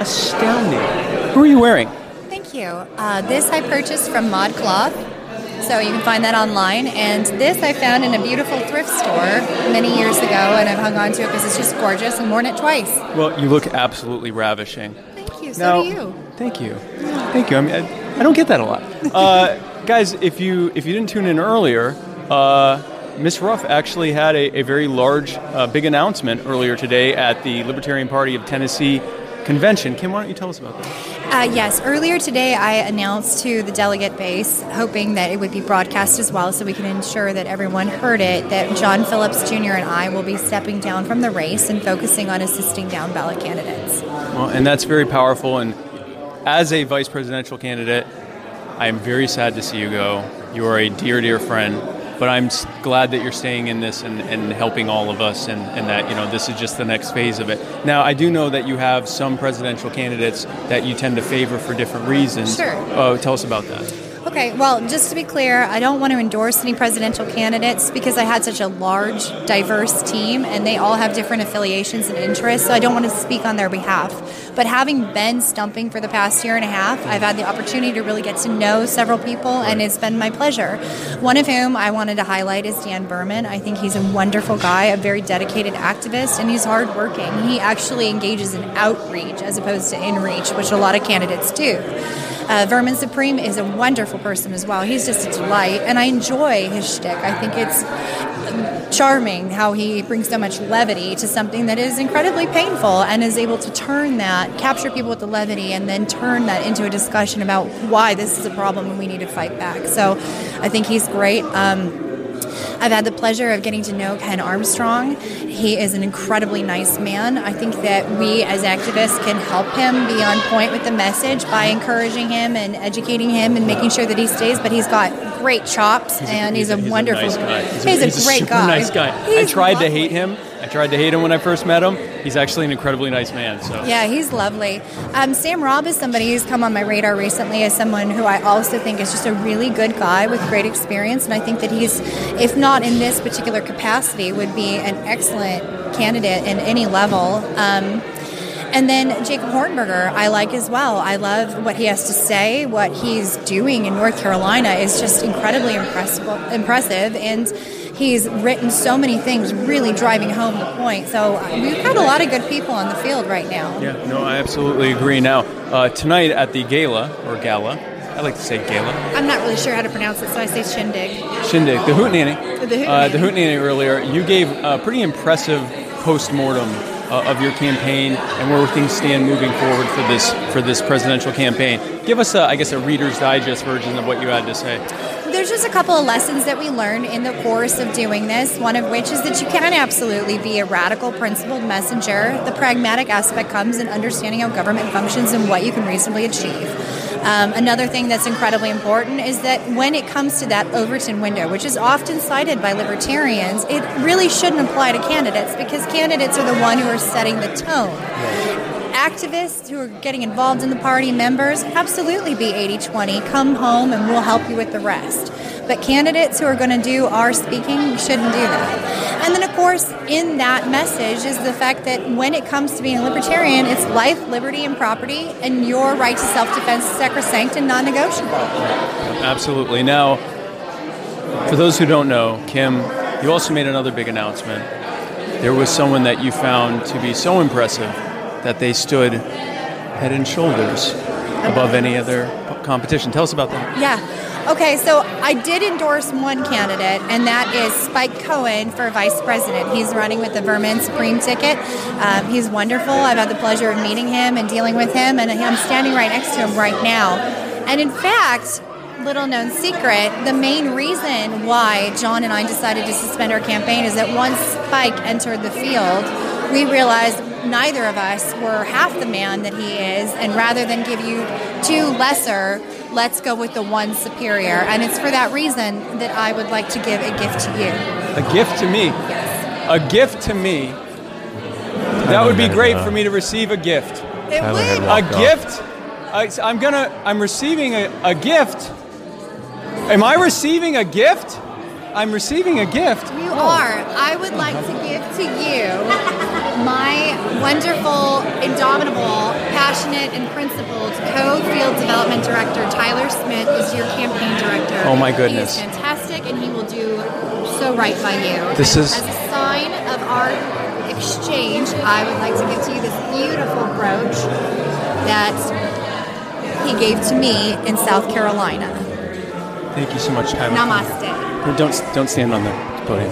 S3: astounding. Who are you wearing?
S8: Thank you. Uh, this I purchased from Mod Cloth. So you can find that online. And this I found in a beautiful thrift store many years ago, and I've hung on to it because it's just gorgeous and worn it twice.
S3: Well, you look absolutely ravishing.
S8: Thank you. So
S3: Now-
S8: do you.
S3: Thank you. Thank you. I mean, I, I don't get that a lot. Uh, guys, if you if you didn't tune in earlier, uh, Miss Ruff actually had a, a very large, uh, big announcement earlier today at the Libertarian Party of Tennessee convention. Kim, why don't you tell us about that?
S8: Uh, yes, earlier today I announced to the delegate base, hoping that it would be broadcast as well so we can ensure that everyone heard it, that John Phillips Jr. and I will be stepping down from the race and focusing on assisting down ballot candidates.
S3: Well, and that's very powerful. And as a vice presidential candidate, I am very sad to see you go. You are a dear, dear friend. But I'm glad that you're staying in this and, and helping all of us, and, and that you know this is just the next phase of it. Now, I do know that you have some presidential candidates that you tend to favor for different reasons.
S8: Sure.
S3: Oh, tell us about that.
S8: Okay, well, just to be clear, I don't want to endorse any presidential candidates because I had such a large, diverse team and they all have different affiliations and interests, so I don't want to speak on their behalf. But having been stumping for the past year and a half, I've had the opportunity to really get to know several people and it's been my pleasure. One of whom I wanted to highlight is Dan Behrman. I think he's a wonderful guy, a very dedicated activist, and he's hardworking. He actually engages in outreach as opposed to inreach, which a lot of candidates do. Uh, Vermin Supreme is a wonderful person as well. He's just a delight, and I enjoy his shtick. I think it's charming how he brings so much levity to something that is incredibly painful and is able to turn that, capture people with the levity, and then turn that into a discussion about why this is a problem and we need to fight back. So I think he's great. Um, I've had the pleasure of getting to know Ken Armstrong. He is an incredibly nice man. I think that we as activists can help him be on point with the message by encouraging him and educating him and making sure that he stays. But he's got great chops and he's, a wonderful
S3: nice guy.
S8: He's, a, great
S3: super
S8: guy.
S3: nice guy. I
S8: He's
S3: tried to hate him. I tried to hate him when I first met him. He's actually an incredibly nice man. So
S8: Yeah, he's lovely. Um, Sam Robb is somebody who's come on my radar recently as someone who I also think is just a really good guy with great experience. And I think that he's, if not in this particular capacity, would be an excellent candidate in any level. Um, and then Jacob Hornberger, I like as well. I love what he has to say. What he's doing in North Carolina is just incredibly impressive. impressive. And he's written so many things really driving home the point. So uh, we've got a lot of good people on the field right now.
S3: Yeah, no, I absolutely agree. Now, uh, tonight at the gala, or gala, I like to say gala,
S8: I'm not really sure how to pronounce it, so I say shindig.
S3: shindig, the hootenanny.
S8: The hootenanny.
S3: Uh, the hootenanny earlier, you gave a pretty impressive post-mortem uh, of your campaign and where things stand moving forward for this for this presidential campaign. Give us, a, I guess, a Reader's Digest version of what you had to say.
S8: There's just a couple of lessons that we learned in the course of doing this. One of which is that you can absolutely be a radical, principled messenger. The pragmatic aspect comes in understanding how government functions and what you can reasonably achieve. Um, another thing that's incredibly important is that when it comes to that Overton window, which is often cited by libertarians, it really shouldn't apply to candidates because candidates are the one who are setting the tone activists who are getting involved in the party, members, absolutely be 80 20. Come home and we'll help you with the rest. But candidates who are going to do our speaking shouldn't do that. And then, of course, in that message is the fact that when it comes to being a libertarian, it's life, liberty, and property, and your right to self defense is sacrosanct and non negotiable.
S3: Absolutely. Now, for those who don't know, Kim, you also made another big announcement. There was someone that you found to be so impressive that they stood head and shoulders above any other competition. Tell us about that.
S8: Yeah. Okay, so I did endorse one candidate, and that is Spike Cohen for vice president. He's running with the Vermin Supreme ticket. Um, he's wonderful. I've had the pleasure of meeting him and dealing with him, and I'm standing right next to him right now. And in fact, little known secret, the main reason why John and I decided to suspend our campaign is that once Spike entered the field, we realized neither of us were half the man that he is, and rather than give you two lesser, let's go with the one superior. And it's for that reason that I would like to give a gift to you.
S3: A gift to me.
S8: Yes.
S3: A gift to me. That would be great for me to receive a gift.
S8: It
S6: Tyler
S8: would.
S3: A
S6: walked off.
S3: gift? I, am gonna. I'm receiving a, a gift. Am I receiving a gift? I'm receiving a gift.
S8: You are. I would oh. like to give to you my wonderful, indomitable, passionate, and principled co-field development director, Tyler Smith, is your campaign director.
S3: Oh, my
S8: He
S3: goodness.
S8: is fantastic, and he will do so right by you.
S3: This
S8: And
S3: is-
S8: as a sign of our exchange. I would like to give to you this beautiful brooch that he gave to me in South Carolina.
S3: Thank you so much, Tyler.
S8: Namaste.
S3: Don't don't stand on the podium.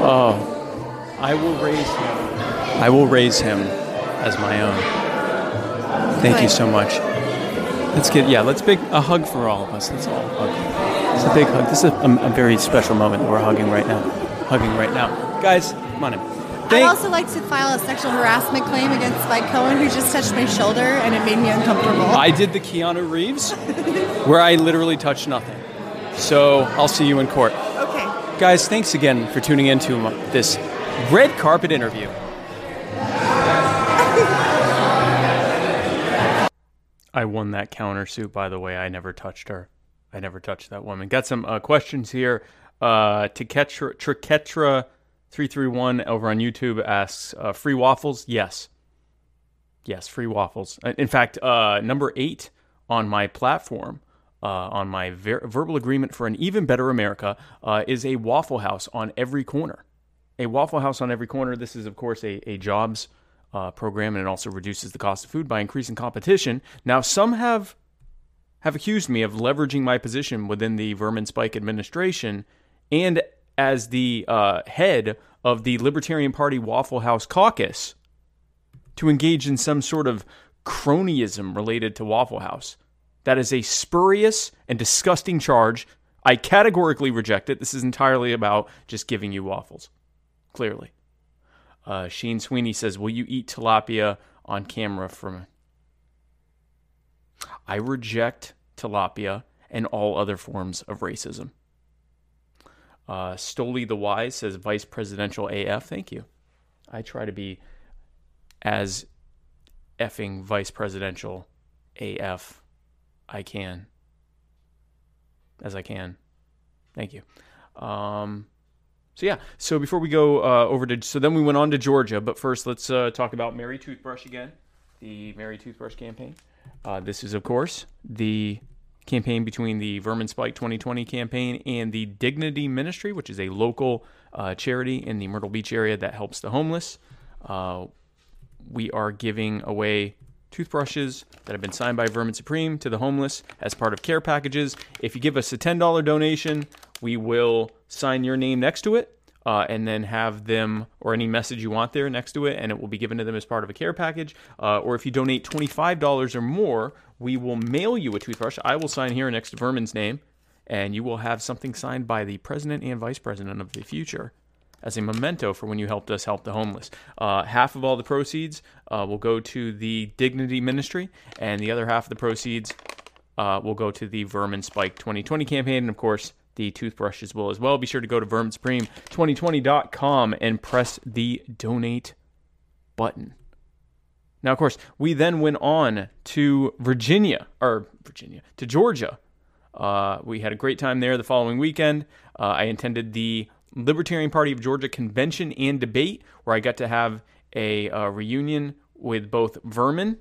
S3: Oh, I will raise him. I will raise him as my own. Thank you so much. Let's get yeah. Let's big a hug for all of us. Let's all hug. It's a big hug. This is a, a very special moment that we're hugging right now. Hugging right now, guys. Come on in.
S8: I'd also like to file a sexual harassment claim against Spike Cohen, who just touched my shoulder and it made me uncomfortable.
S3: I did the Keanu Reeves, where I literally touched nothing. So I'll see you in court.
S8: okay.
S3: Guys, thanks again for tuning in to this red carpet interview. I won that countersuit, by the way. I never touched her. I never touched that woman. Got some uh, questions here. Uh, Triketra, Triketra331 over on YouTube asks uh, Free waffles? Yes. Yes, free waffles. Uh, In fact, uh, number eight on my platform, uh, on my ver- verbal agreement for an even better America, uh, is a Waffle House on every corner. A Waffle House on every corner. This is, of course, a, a jobs uh, program, and it also reduces the cost of food by increasing competition. Now, some have have accused me of leveraging my position within the Vermin Spike administration and as the uh, head of the Libertarian Party Waffle House caucus to engage in some sort of cronyism related to Waffle House. That is a spurious and disgusting charge. I categorically reject it. This is entirely about just giving you waffles. Clearly. Uh, Sheen Sweeney says, Will you eat tilapia on camera from. I reject tilapia and all other forms of racism. Uh, Stoli the Wise says, Vice Presidential AF. Thank you. I try to be as effing vice presidential AF I can. As I can. Thank you. Um, so yeah. So before we go uh, over to, so then we went on to Georgia, but first let's uh, talk about Mary Toothbrush again, the Mary Toothbrush campaign. Uh, this is of course the campaign between the Vermin Spike 2020 campaign and the Dignity Ministry, which is a local uh, charity in the Myrtle Beach area that helps the homeless. Uh, we are giving away toothbrushes that have been signed by Vermin Supreme to the homeless as part of care packages. If you give us a $10 donation, we will sign your name next to it uh, and then have them or any message you want there next to it, and it will be given to them as part of a care package. Uh, or if you donate $25 or more, we will mail you a toothbrush. I will sign here next to Vermin's name, and you will have something signed by the president and vice president of the future as a memento for when you helped us help the homeless. Uh, half of all the proceeds uh, will go to the Dignity Ministry, and the other half of the proceeds uh, will go to the Vermin Spike 2020 campaign. And of course, the toothbrushes will as well. Be sure to go to verminsupreme2020.com and press the donate button. Now, of course, we then went on to Virginia, or Virginia, to Georgia. Uh, we had a great time there the following weekend. Uh, I attended the Libertarian Party of Georgia convention and debate, where I got to have a uh, reunion with both Vermin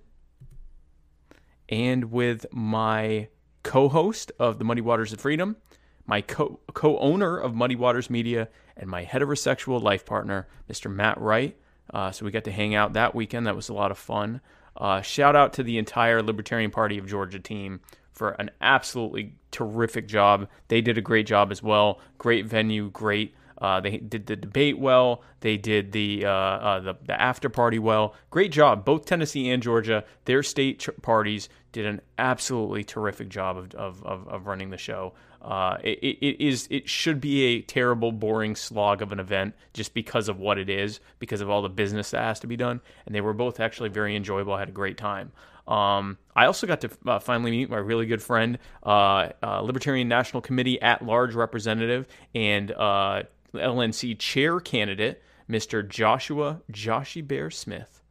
S3: and with my co-host of the Muddy Waters of Freedom, my co- co-owner of Muddy Waters Media, and my heterosexual life partner, Mr. Matt Wright. Uh, so we got to hang out that weekend. That was a lot of fun. Uh, shout out to the entire Libertarian Party of Georgia team for an absolutely terrific job. They did a great job as well. Great venue, great. Uh, they did the debate well. They did the, uh, uh, the the after party well. Great job. Both Tennessee and Georgia, their state parties did an absolutely terrific job of of, of, running the show. Uh, it it is it should be a terrible, boring slog of an event just because of what it is, because of all the business that has to be done. And they were both actually very enjoyable. I had a great time. Um, I also got to uh, finally meet my really good friend, uh, uh, Libertarian National Committee at large representative and uh, LNC chair candidate, Mr. Joshua Joshy Bear Smith.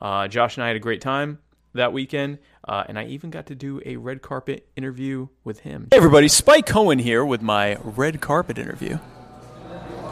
S3: Uh, Josh and I had a great time that weekend, uh, and I even got to do a red carpet interview with him. Hey everybody, Spike Cohen here with my red carpet interview.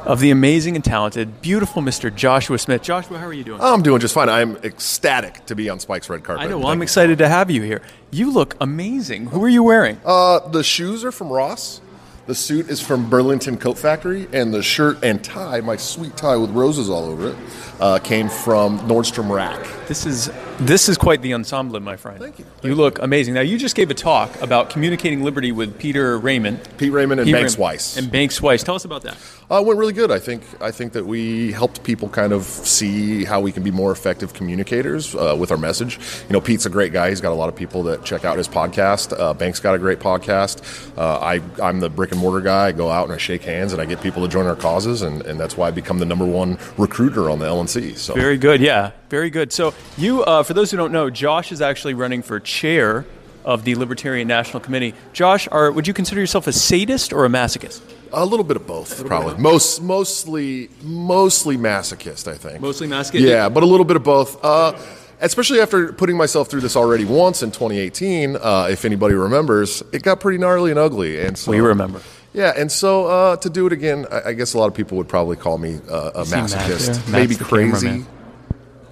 S3: Of the amazing and talented, beautiful Mr. Joshua Smith. Joshua, how are you doing?
S9: I'm doing just fine. I'm ecstatic to be on Spike's red carpet.
S3: I know. Well, I'm excited to have you here. You look amazing. Who are you wearing?
S9: Uh, the shoes are from Ross. The suit is from Burlington Coat Factory, and the shirt and tie, my sweet tie with roses all over it, uh, came from Nordstrom Rack.
S3: This is this is quite the ensemble, my friend.
S9: Thank you.
S3: You look amazing. Now, you just gave a talk about communicating liberty with Peter Raymond.
S9: Pete Raymond and
S3: Pete
S9: Banks
S3: Raymond.
S9: Weiss.
S3: And Banks Weiss. Tell us about that.
S9: Uh, went really good. I think. I think that we helped people kind of see how we can be more effective communicators uh, with our message. You know, Pete's a great guy. He's got a lot of people that check out his podcast. Uh, Banks got a great podcast. Uh, I, I'm the brick and mortar guy. I go out and I shake hands and I get people to join our causes, and, and that's why I become the number one recruiter on the LNC. So
S3: Very good. Yeah, very good. So, you, uh, for those who don't know, Josh is actually running for chair of the Libertarian National Committee. Josh, are, would you consider yourself a sadist or a masochist?
S9: a little bit of both, probably. Most, mostly, mostly masochist. I think.
S3: Mostly masochist?
S9: Yeah, but a little bit of both. Uh, especially after putting myself through this already once in 2018. Uh, if anybody remembers, it got pretty gnarly and ugly. And so
S3: We remember.
S9: Yeah, and so uh, to do it again, I, I guess a lot of people would probably call me uh, a masochist? Maybe crazy.
S3: cameraman.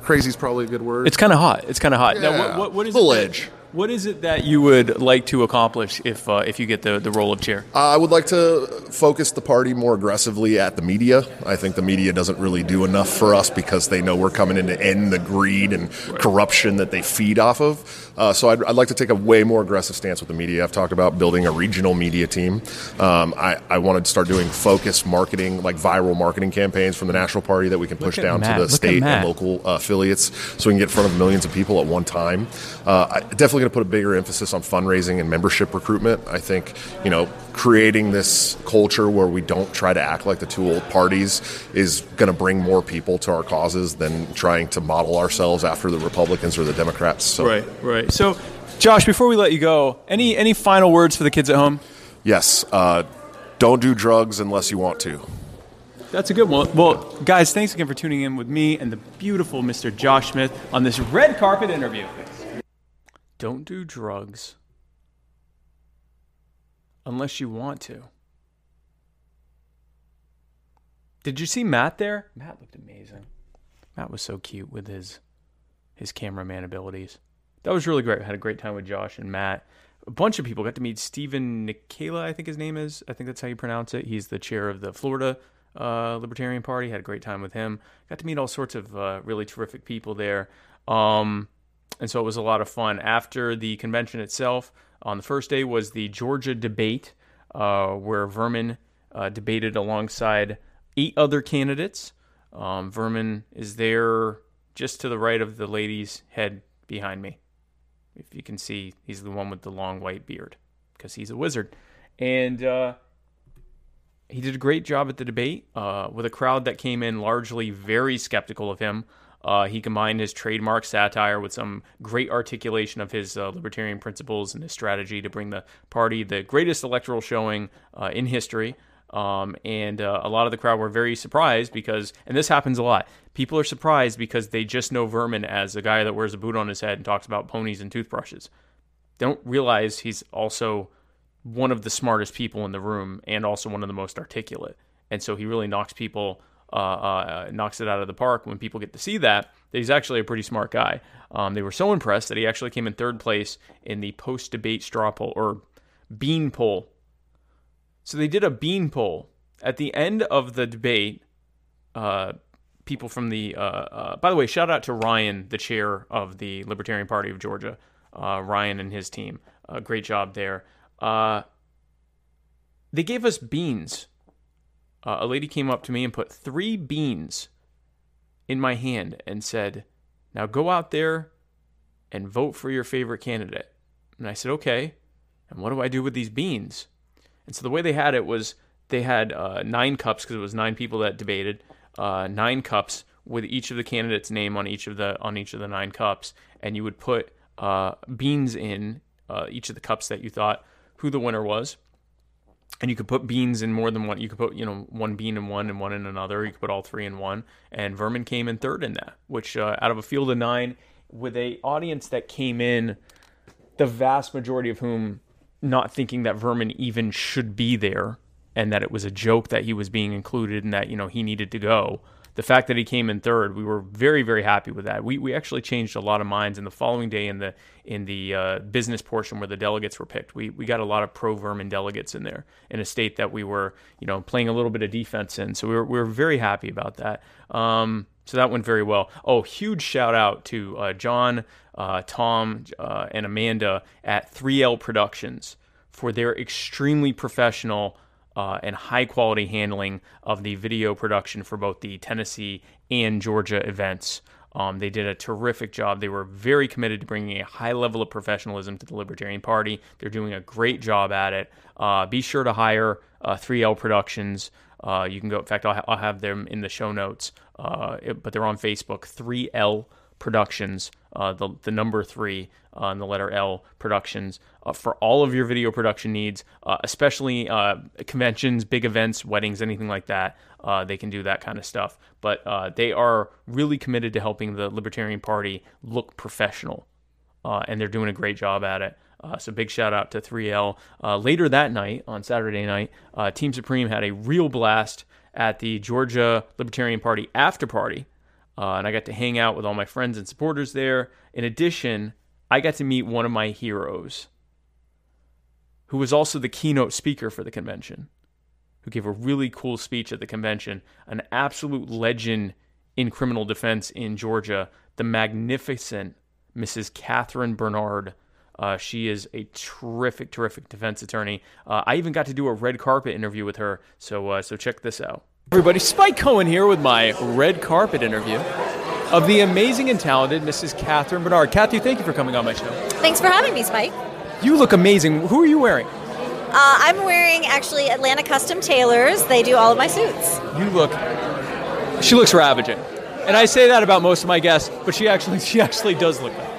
S9: Crazy is probably a good word.
S3: It's kind of hot. It's kind of hot. now,
S9: Yeah,
S3: what, what, what is
S9: little
S3: it
S9: edge.
S3: What is it that you would like to accomplish if uh, if you get the, the role of chair?
S9: Uh, I would like to focus the party more aggressively at the media. I think the media doesn't really do enough for us because they know we're coming in to end the greed and corruption that they feed off of. Uh, so I'd, I'd like to take a way more aggressive stance with the media. I've talked about building a regional media team. Um, I, I wanted to start doing focused marketing, like viral marketing campaigns from the national party that we can push down
S3: Matt.
S9: to the
S3: at
S9: state and local uh, affiliates so we can get in front of millions of people at one time. Uh, I definitely going to put a bigger emphasis on fundraising and membership recruitment. I think, you know, creating this culture where we don't try to act like the two old parties is going to bring more people to our causes than trying to model ourselves after the Republicans or the Democrats. So,
S3: Right, right. So, Josh, before we let you go, any any final words for the kids at home?
S9: yes, uh, don't do drugs unless you want to.
S3: That's a good one. Well, guys, thanks again for tuning in with me and the beautiful Mr. Josh Smith on this red carpet interview. Don't do drugs unless you want to. Did you see Matt there? Matt looked amazing. Matt was so cute with his his cameraman abilities. That was really great. I had a great time with Josh and Matt. A bunch of people got to meet Stephen Nekhaila, I think his name is. I think that's how you pronounce it. He's the chair of the Florida uh, Libertarian Party. Had a great time with him. Got to meet all sorts of uh, really terrific people there. Um, and so it was a lot of fun. After the convention itself, on the first day was the Georgia debate, uh, where Vermin uh, debated alongside eight other candidates. Um, Vermin is there just to the right of the lady's head behind me. If you can see, he's the one with the long white beard because he's a wizard. And uh, he did a great job at the debate uh, with a crowd that came in largely very skeptical of him. Uh, he combined his trademark satire with some great articulation of his uh, libertarian principles and his strategy to bring the party the greatest electoral showing uh, in history. Um, and uh, a lot of the crowd were very surprised because, and this happens a lot, people are surprised because they just know Vermin as a guy that wears a boot on his head and talks about ponies and toothbrushes. They don't realize he's also one of the smartest people in the room and also one of the most articulate. And so he really knocks people, uh, uh, knocks it out of the park when people get to see that, that he's actually a pretty smart guy. Um, they were so impressed that he actually came in third place in the post debate straw poll or bean poll. So they did a bean poll. At the end of the debate, uh, people from the, uh, uh, by the way, shout out to Ryan, the chair of the Libertarian Party of Georgia. Uh, Ryan and his team. Great job there. They gave us beans. Uh, a lady came up to me and put three beans in my hand and said, Now go out there and vote for your favorite candidate. And I said, Okay. And what do I do with these beans? And so the way they had it was they had uh, nine cups because it was nine people that debated, uh, nine cups with each of the candidates' name on each of the on each of the nine cups, and you would put uh, beans in uh, each of the cups that you thought who the winner was. And you could put beans in more than one. You could put, you know, one bean in one and one in another. You could put all three in one. And Vermin came in third in that, which uh, out of a field of nine, with a audience that came in, the vast majority of whom not thinking that Vermin even should be there, and that it was a joke that he was being included and that you know he needed to go. The fact that he came in third, we were very very happy with that. We we actually changed a lot of minds in the following day in the in the uh, business portion where the delegates were picked. We we got a lot of pro vermin delegates in there in a state that we were you know playing a little bit of defense in. So we were we were very happy about that. Um, so that went very well. Oh, huge shout out to uh, John, uh, Tom, uh, and Amanda at 3L Productions for their extremely professional uh, and high quality handling of the video production for both the Tennessee and Georgia events. Um, they did a terrific job. They were very committed to bringing a high level of professionalism to the Libertarian Party. They're doing a great job at it. Uh, be sure to hire uh, 3L Productions. Uh, you can go. In fact, I'll, ha- I'll have them in the show notes. Uh, it- but they're on Facebook. 3L Productions. Uh, the the number three uh, the letter L Productions uh, for all of your video production needs, uh, especially uh, conventions, big events, weddings, anything like that. Uh, they can do that kind of stuff. But they are really committed to helping the Libertarian Party look professional, and they're doing a great job at it. So big shout out to 3L. Uh, later that night, on Saturday night, Team Supreme had a real blast at the Georgia Libertarian Party after party, uh, and I got to hang out with all my friends and supporters there. In addition, I got to meet one of my heroes, who was also the keynote speaker for the convention, who gave a really cool speech at the convention, an absolute legend in criminal defense in Georgia, the magnificent Mrs. Catherine Bernard. Uh, she is a terrific, terrific defense attorney. Uh, I even got to do a red carpet interview with her. So, uh, so check this out. Everybody, Spike Cohen here with my red carpet interview of the amazing and talented Mrs. Catherine Bernard. Kathy, thank you for coming on my show.
S10: Thanks for having me, Spike.
S3: You look amazing. Who are you wearing?
S10: Uh, I'm wearing actually Atlanta Custom Tailors. They do all of my suits.
S3: You look. She looks ravaging, and I say that about most of my guests, but she actually, [laughs] she actually does look that.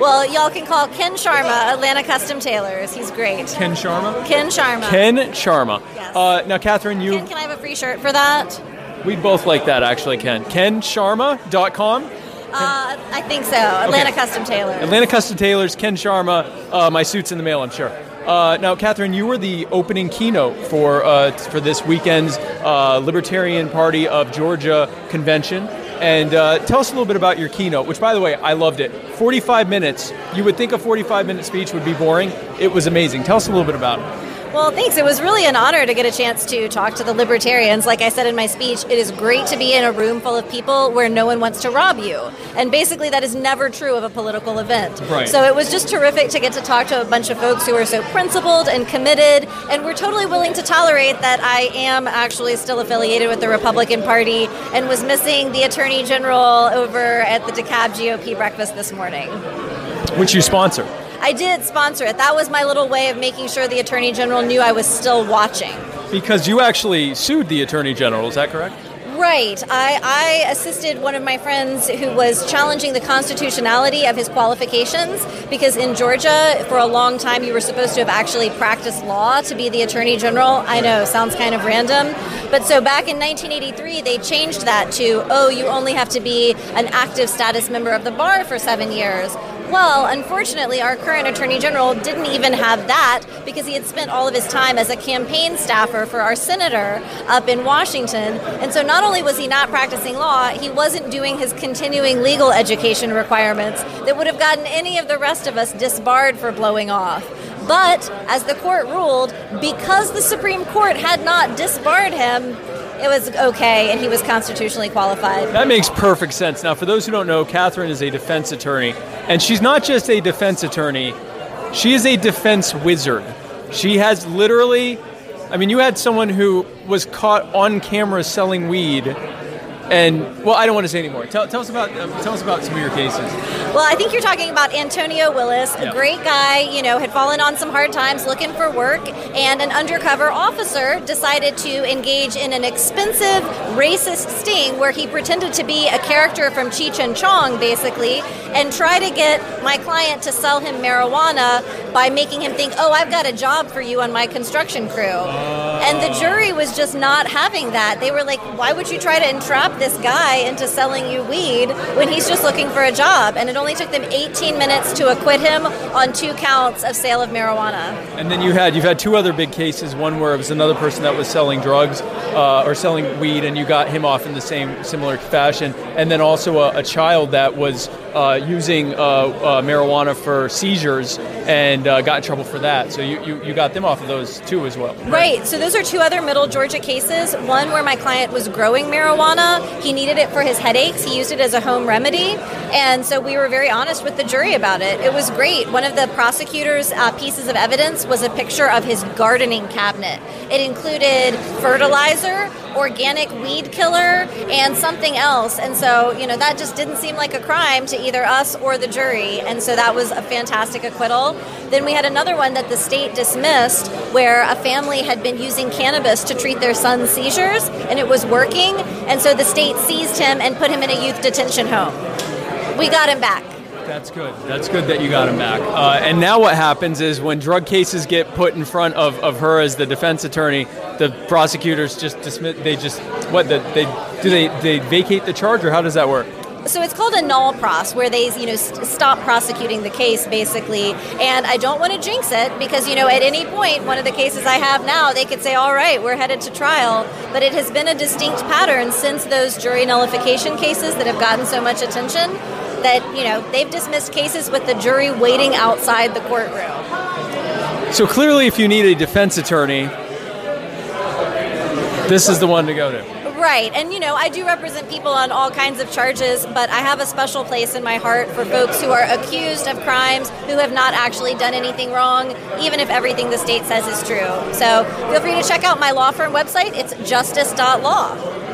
S10: Well, y'all can call Ken Sharma Atlanta Custom Tailors. He's great.
S3: Ken Sharma.
S10: Ken Sharma.
S3: Ken Sharma.
S10: Yes.
S3: Uh, now, Catherine, you.
S10: Ken, can I have a free shirt for that?
S3: We'd both like that, actually, Ken. KenSharma.com.
S10: Uh, I think so. Atlanta Custom Tailors.
S3: Atlanta Custom Tailors, Ken Sharma. Uh, my suit's in the mail, I'm sure. Uh, now, Catherine, you were the opening keynote for uh, for this weekend's uh, Libertarian Party of Georgia convention. And uh, tell us a little bit about your keynote, which, by the way, I loved it. 45 minutes. You would think a 45 minute speech would be boring. It was amazing. Tell us a little bit about it.
S10: Well, thanks. It was really an honor to get a chance to talk to the libertarians. Like I said in my speech, it is great to be in a room full of people where no one wants to rob you. And basically, that is never true of a political event.
S11: Right.
S10: So it was just terrific to get to talk to a bunch of folks who are so principled and committed and were totally willing to tolerate that I am actually still affiliated with the Republican Party and was missing the Attorney General over at the DeKalb GOP breakfast this morning.
S3: Which you sponsor.
S10: I did sponsor it. That was my little way of making sure the Attorney General knew I was still watching.
S3: Because you actually sued the Attorney General, is that correct?
S10: Right. I, I assisted one of my friends who was challenging the constitutionality of his qualifications because in Georgia, for a long time, you were supposed to have actually practiced law to be the attorney general. I know, sounds kind of random. But so back in 1983, they changed that to, oh, you only have to be an active status member of the bar for seven years. Well, unfortunately, our current Attorney General didn't even have that because he had spent all of his time as a campaign staffer for our senator up in Washington. And so not only was he not practicing law, he wasn't doing his continuing legal education requirements that would have gotten any of the rest of us disbarred for blowing off. But as the court ruled, because the Supreme Court had not disbarred him, it was okay and he was constitutionally qualified.
S3: That makes perfect sense. Now, for those who don't know, Catherine is a defense attorney, and she's not just a defense attorney, she is a defense wizard. She has literally, I mean, you had someone who was caught on camera selling weed. And well, I don't want to say anymore. Tell, tell us about um, tell us about some of your cases.
S10: Well, I think you're talking about Antonio Willis, a
S3: Yeah.
S10: great guy, you know, had fallen on some hard times looking for work, and an undercover officer decided to engage in an expensive racist sting where he pretended to be a character from Cheech and Chong, basically, and try to get my client to sell him marijuana by making him think, oh, I've got a job for you on my construction crew. And the jury was just not having that. They were like, why would you try to entrap this guy into selling you weed when he's just looking for a job? And it only took them 18 minutes to acquit him on two counts of sale of marijuana.
S3: And then you had you've had two other big cases. One where it was another person that was selling drugs uh, or selling weed, and you got him off in the same similar fashion. And then also a, a child that was uh, using uh, uh, marijuana for seizures and uh, got in trouble for that. So you, you, you got them off of those too as well.
S10: Right. So those are two other Middle Georgia cases. One where my client was growing marijuana. He needed it for his headaches. He used it as a home remedy. And so we were very honest with the jury about it. It was great. One of the prosecutor's uh, pieces of evidence was a picture of his gardening cabinet. It included fertilizer, organic weed killer, and something else. And so, you know, that just didn't seem like a crime to either us or the jury. And so that was a fantastic acquittal. Then we had another one that the state dismissed where a family had been using cannabis to treat their son's seizures and it was working. And so the state seized him and put him in a youth detention home. We got him back.
S3: That's good. That's good that you got him back. Uh, and now what happens is when drug cases get put in front of, of her as the defense attorney, the prosecutors just dismiss. They just what? The, they do they they vacate the charge or how does that work?
S10: So it's called a nolle pros, where they, you know, st- stop prosecuting the case, basically. And I don't want to jinx it because, you know, at any point, one of the cases I have now, they could say, "All right, we're headed to trial." But it has been a distinct pattern since those jury nullification cases that have gotten so much attention that you know they've dismissed cases with the jury waiting outside the courtroom.
S3: So clearly, if you need a defense attorney, this is the one to go to.
S10: Right, and you know, I do represent people on all kinds of charges, but I have a special place in my heart for folks who are accused of crimes who have not actually done anything wrong, even if everything the state says is true. So feel free to check out my law firm website. It's justice.law.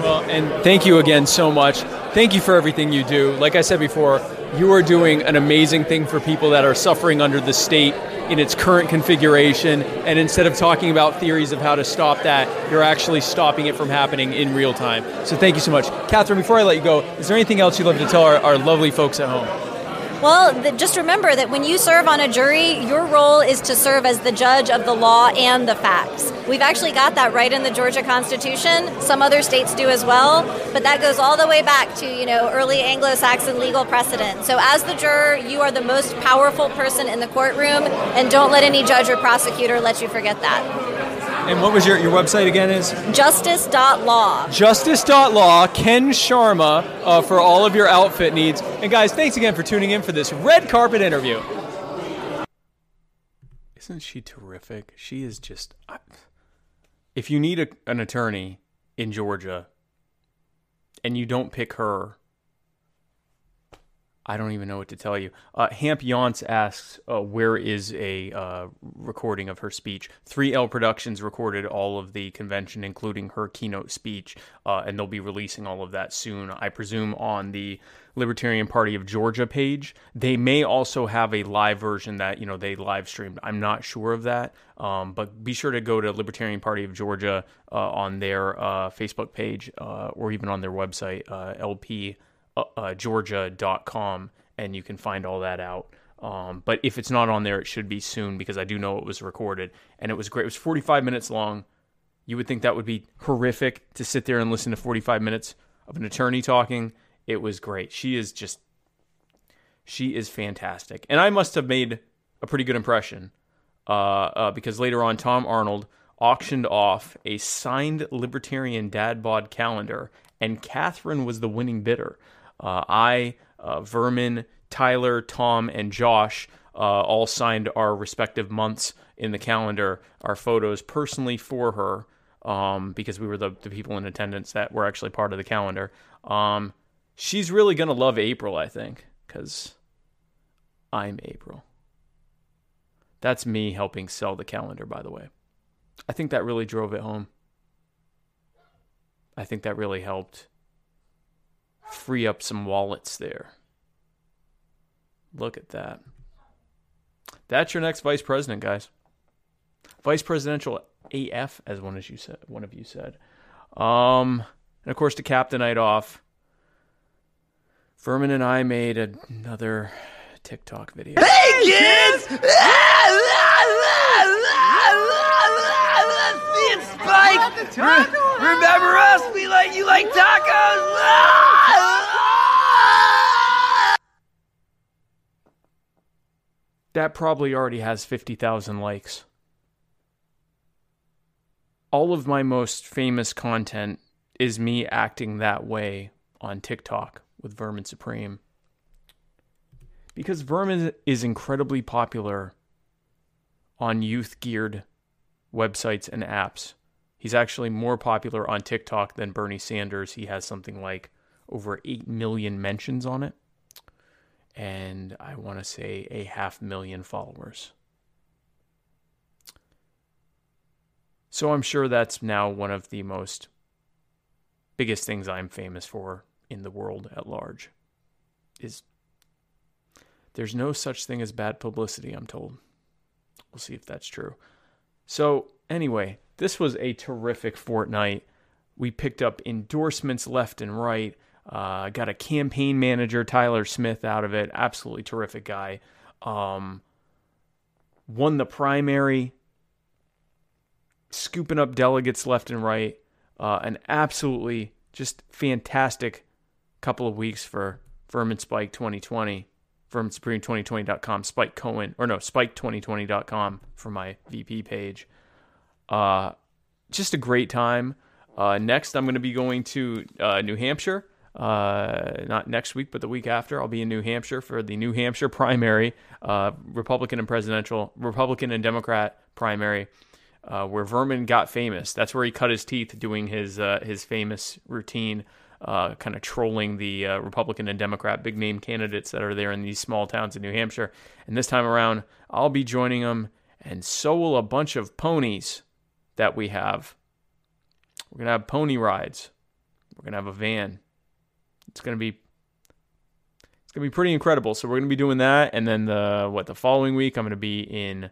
S3: Well, and thank you again so much. Thank you for everything you do. Like I said before, you are doing an amazing thing for people that are suffering under the state in its current configuration. And instead of talking about theories of how to stop that, you're actually stopping it from happening in real time. So thank you so much. Catherine, before I let you go, is there anything else you'd love to tell our, our lovely folks at home?
S10: Well, th- just remember that when you serve on a jury, your role is to serve as the judge of the law and the facts. We've actually got that right in the Georgia Constitution. Some other states do as well, but that goes all the way back to, you know, early Anglo-Saxon legal precedent. So as the juror, you are the most powerful person in the courtroom, and don't let any judge or prosecutor let you forget that.
S3: And what was your, your website again is?
S10: Justice.law.
S3: Justice.law, Ken Sharma, uh, for all of your outfit needs. And guys, thanks again for tuning in for this red carpet interview. Isn't she terrific? She is just. I, if you need a, an attorney in Georgia and you don't pick her, I don't even know what to tell you. Uh, Hamp Yonce asks, uh, where is a uh, recording of her speech? 3L Productions recorded all of the convention, including her keynote speech, uh, and they'll be releasing all of that soon, I presume, on the Libertarian Party of Georgia page. They may also have a live version that, you know, they live streamed. I'm not sure of that, um, but be sure to go to Libertarian Party of Georgia uh, on their uh, Facebook page or even on their website, LP uh, uh, georgia.com and you can find all that out. Um, but if it's not on there, it should be soon because I do know it was recorded and it was great. It was 45 minutes long. You would think that would be horrific to sit there and listen to 45 minutes of an attorney talking. It was great. She is just, she is fantastic. And I must have made a pretty good impression uh, uh, because later on, Tom Arnold auctioned off a signed Libertarian Dad Bod calendar, and Catherine was the winning bidder. Uh, I, uh, Vermin, Tyler, Tom, and Josh uh, all signed our respective months in the calendar, our photos personally for her, um, because we were the, the people in attendance that were actually part of the calendar. Um, she's really going to love April, I think, because I'm April. That's me helping sell the calendar, by the way. I think that really drove it home. I think that really helped free up some wallets there. Look at that. That's your next vice president, guys. Vice presidential AF, as one as you said, one of you said. Um, and of course to cap the night off, Vermin and I made another TikTok video.
S1: Hey kids! [laughs] it's the. Remember us? We like you like tacos. [laughs]
S3: That probably already has 50,000 likes. All of my most famous content is me acting that way on TikTok with Vermin Supreme. Because Vermin is incredibly popular on youth geared websites and apps. He's actually more popular on TikTok than Bernie Sanders. He has something like over 8 million mentions on it. And I want to say a half million followers. So I'm sure that's now one of the most biggest things I'm famous for in the world at large is there's no such thing as bad publicity, I'm told. We'll see if that's true. So, anyway, this was a terrific fortnight. We picked up endorsements left and right. Uh, got a campaign manager, Tyler Smith, out of it. Absolutely terrific guy. Um, won the primary, scooping up delegates left and right. Uh, an absolutely just fantastic couple of weeks for Vermin Spike 2020. VerminSupreme2020.com, Spike Cohen, or no, Spike2020.com for my VP page. Uh, just a great time. Uh, next, I'm going to be going to uh, New Hampshire. Uh, not next week, but the week after, I'll be in New Hampshire for the New Hampshire [laughs] primary, uh, Republican and presidential, Republican and Democrat primary, uh, where Vermin got famous. That's where he cut his teeth doing his uh, his famous routine, uh, kind of trolling the uh, Republican and Democrat big name candidates that are there in these small towns in New Hampshire. And this time around, I'll be joining him, and so will a bunch of ponies that we have. We're gonna have pony rides. We're gonna have a van. It's gonna be it's gonna be pretty incredible. So we're gonna be doing that, and then the what the following week I'm gonna be in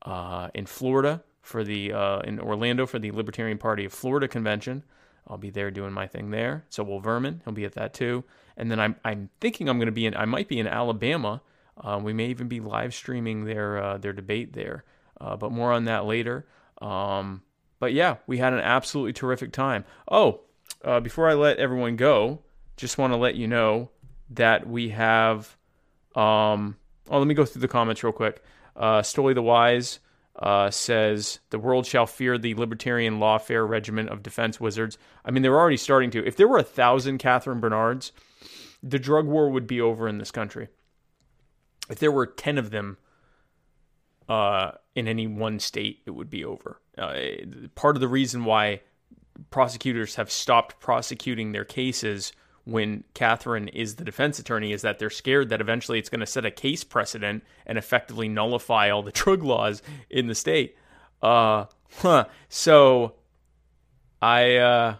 S3: uh, in Florida for the uh, in Orlando for the Libertarian Party of Florida convention. I'll be there doing my thing there. So will Vermin. He'll be at that too. And then I'm I'm thinking I'm gonna be in I might be in Alabama. Uh, we may even be live streaming their uh, their debate there. Uh, but more on that later. Um, but yeah, we had an absolutely terrific time. Oh, uh, before I let everyone go, just want to let you know that we have. Um, oh, let me go through the comments real quick. Uh, Stoli the Wise uh, says the world shall fear the libertarian lawfare regiment of defense wizards. I mean, they're already starting to. If there were a thousand Catherine Bernards, the drug war would be over in this country. If there were ten of them uh, in any one state, it would be over. Uh, part of the reason why prosecutors have stopped prosecuting their cases when Catherine is the defense attorney is that they're scared that eventually it's going to set a case precedent and effectively nullify all the [laughs] drug laws in the state. Uh, huh. So, I, uh,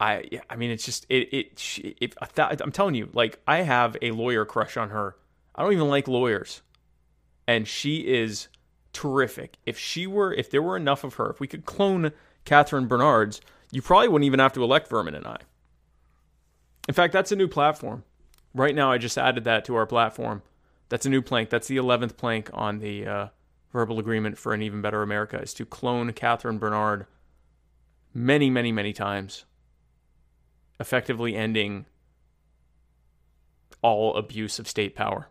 S3: I, I mean, it's just it. It. If I'm telling you, like, I have a lawyer crush on her. I don't even like lawyers, and she is terrific. If she were, if there were enough of her, if we could clone Catherine Bernard's, you probably wouldn't even have to elect Vermin and I. In fact, that's a new platform. Right now, I just added that to our platform. That's a new plank. That's the 11th plank on the uh, verbal agreement for an even better America is to clone Catherine Bernard many, many, many times, effectively ending all abuse of state power.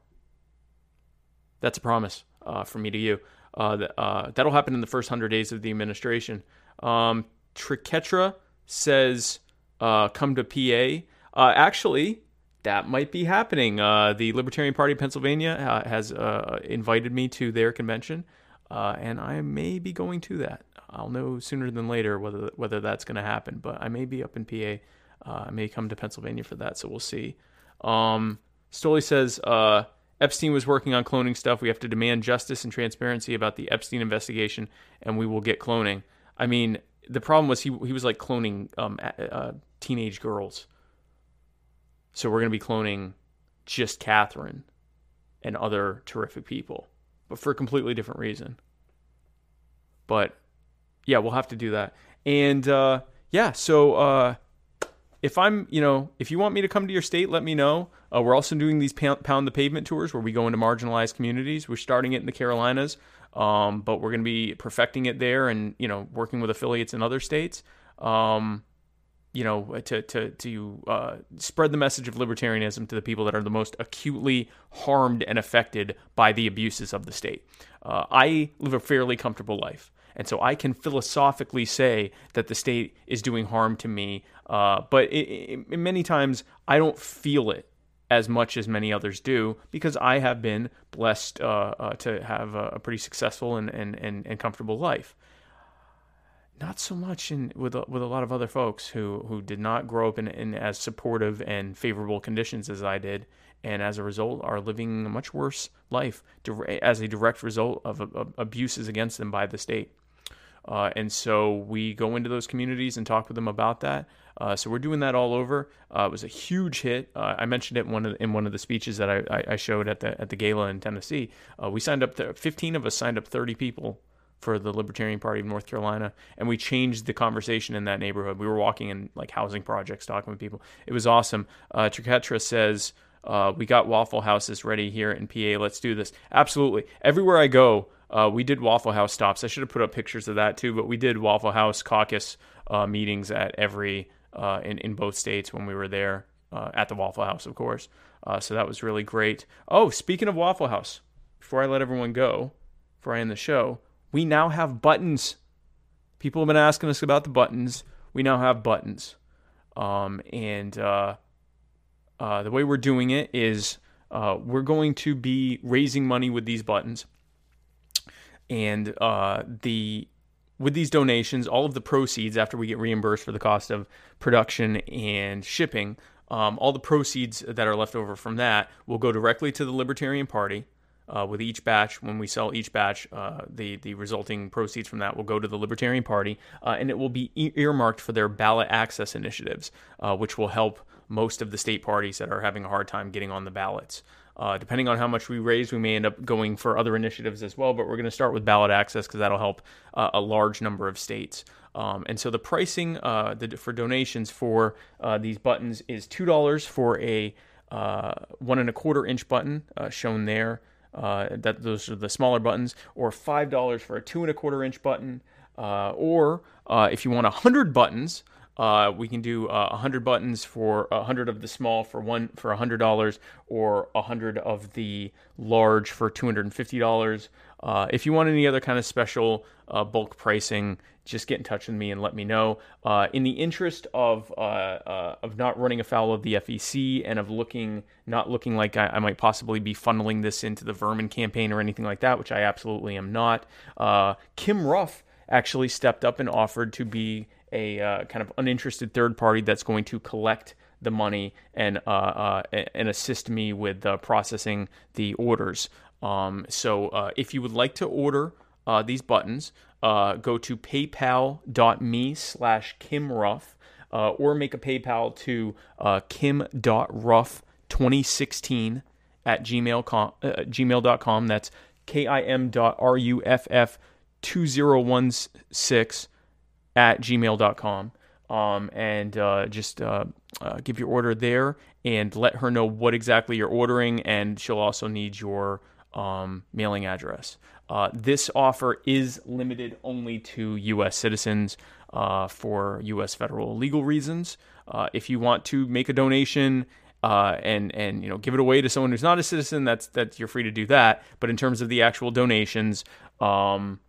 S3: That's a promise uh, from me to you. Uh, uh, that'll happen in the first 100 days of the administration. Um, Triketra says, uh, come to PA. Uh, actually, that might be happening. Uh, the Libertarian Party of Pennsylvania uh, has uh, invited me to their convention, uh, and I may be going to that. I'll know sooner than later whether whether that's going to happen. But I may be up in PA. Uh, I may come to Pennsylvania for that, so we'll see. Um, Stoli says uh, Epstein was working on cloning stuff. We have to demand justice and transparency about the Epstein investigation, and we will get cloning. I mean, the problem was he he was like cloning um, teenage girls. So we're going to be cloning just Catherine and other terrific people, but for a completely different reason. But yeah, we'll have to do that. And uh, yeah, so uh, if I'm, you know, if you want me to come to your state, let me know. Uh, we're also doing these pound, the pavement tours where we go into marginalized communities. We're starting it in the Carolinas, um, but we're going to be perfecting it there, and you know, working with affiliates in other states. Um, you know, to to to uh, spread the message of libertarianism to the people that are the most acutely harmed and affected by the abuses of the state. Uh, I live a fairly comfortable life. And so I can philosophically say that the state is doing harm to me, uh, but it, it, many times I don't feel it as much as many others do because I have been blessed uh, uh, to have a, a, pretty successful and, and, and, and comfortable life. Not so much in with a, with a lot of other folks who, who did not grow up in, in as supportive and favorable conditions as I did, and as a result are living a much worse life as a direct result of, of abuses against them by the state. Uh, and so we go into those communities and talk with them about that. Uh, so we're doing that all over. Uh, it was a huge hit. Uh, I mentioned it in one of the, in one of the speeches that I, I showed at the at the gala in Tennessee. Uh, we signed up. Th- Fifteen of us signed up. Thirty people for the Libertarian Party of North Carolina, and we changed the conversation in that neighborhood. We were walking in like housing projects, talking with people. It was awesome. Uh, says. Uh, we got Waffle Houses ready here in PA. Let's do this. Absolutely. Everywhere I go, uh, we did Waffle House stops. I should have put up pictures of that too, but we did Waffle House caucus uh, meetings at every uh, in in both states when we were there uh, at the Waffle House, of course. Uh, so that was really great. Oh, speaking of Waffle House, before I let everyone go, before I end the show, we now have buttons. People have been asking us about the buttons. We now have buttons, um, and uh, the way we're doing it is we're going to be raising money with these buttons and uh, the with these donations, all of the proceeds after we get reimbursed for the cost of production and shipping, um, all the proceeds that are left over from that will go directly to the Libertarian Party. Uh, with each batch, when we sell each batch, uh, the the resulting proceeds from that will go to the Libertarian Party, uh, and it will be earmarked for their ballot access initiatives, uh, which will help most of the state parties that are having a hard time getting on the ballots. Uh, depending on how much we raise, we may end up going for other initiatives as well, but we're going to start with ballot access because that'll help uh, a large number of states. Um, and so the pricing the, for donations for these buttons is $2 for a one and a quarter inch button shown there. That those are the smaller buttons, or five dollars for a two and a quarter inch button, or if you want a hundred buttons, uh, we can do uh, 100 buttons for a 100 of the small for one for a $100 or a 100 of the large for $250. Uh, if you want any other kind of special uh, bulk pricing, just get in touch with me and let me know. Uh, in the interest of uh, of not running afoul of the FEC and of looking not looking like I, I, might possibly be funneling this into the Vermin campaign or anything like that, which I absolutely am not. Kim Ruff actually stepped up and offered to be a uh, kind of uninterested third party that's going to collect the money and uh, uh, and assist me with uh, processing the orders. Um, so uh, if you would like to order uh, these buttons, go to paypal.me slash kimruff or make a PayPal to kim.ruff2016 at gmail.com. gmail.com. That's K-I-M.R-U-F-F 2016 at gmail.com. Um, and uh, just uh, uh, give your order there and let her know what exactly you're ordering, and she'll also need your um, mailing address. Uh, this offer is limited only to U.S. citizens uh, for U.S. federal legal reasons. Uh, if you want to make a donation and and you know give it away to someone who's not a citizen, that's that you're free to do that. But in terms of the actual donations, um,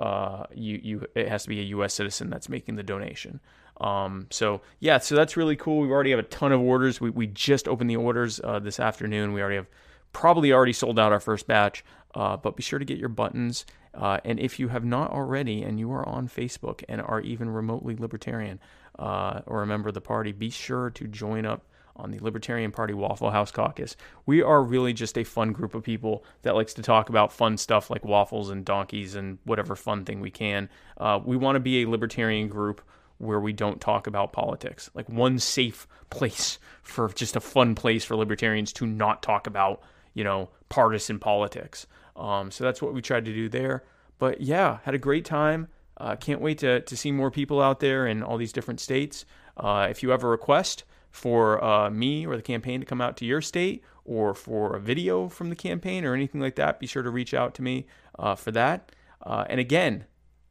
S3: uh, you you it has to be a U.S. citizen that's making the donation. Um, so yeah, so that's really cool. We already have a ton of orders. We we just opened the orders uh, this afternoon. We already have probably already sold out our first batch. Uh, but be sure to get your buttons. Uh, and if you have not already, and you are on Facebook and are even remotely libertarian uh, or a member of the party, be sure to join up on the Libertarian Party Waffle House Caucus. We are really just a fun group of people that likes to talk about fun stuff like waffles and donkeys and whatever fun thing we can. Uh, we want to be a libertarian group where we don't talk about politics. Like one safe [laughs] place for just a fun place for libertarians to not talk about, you know, partisan politics. Um, so that's what we tried to do there. But yeah, had a great time. Uh, can't wait to, to see more people out there in all these different states. Uh, if you have a request for uh, me or the campaign to come out to your state or for a video from the campaign or anything like that, be sure to reach out to me uh, for that. Uh, and again,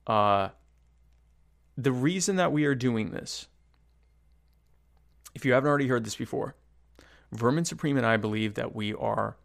S3: uh, the reason that we are doing this, if you haven't already heard this before, Vermin Supreme and I believe that we are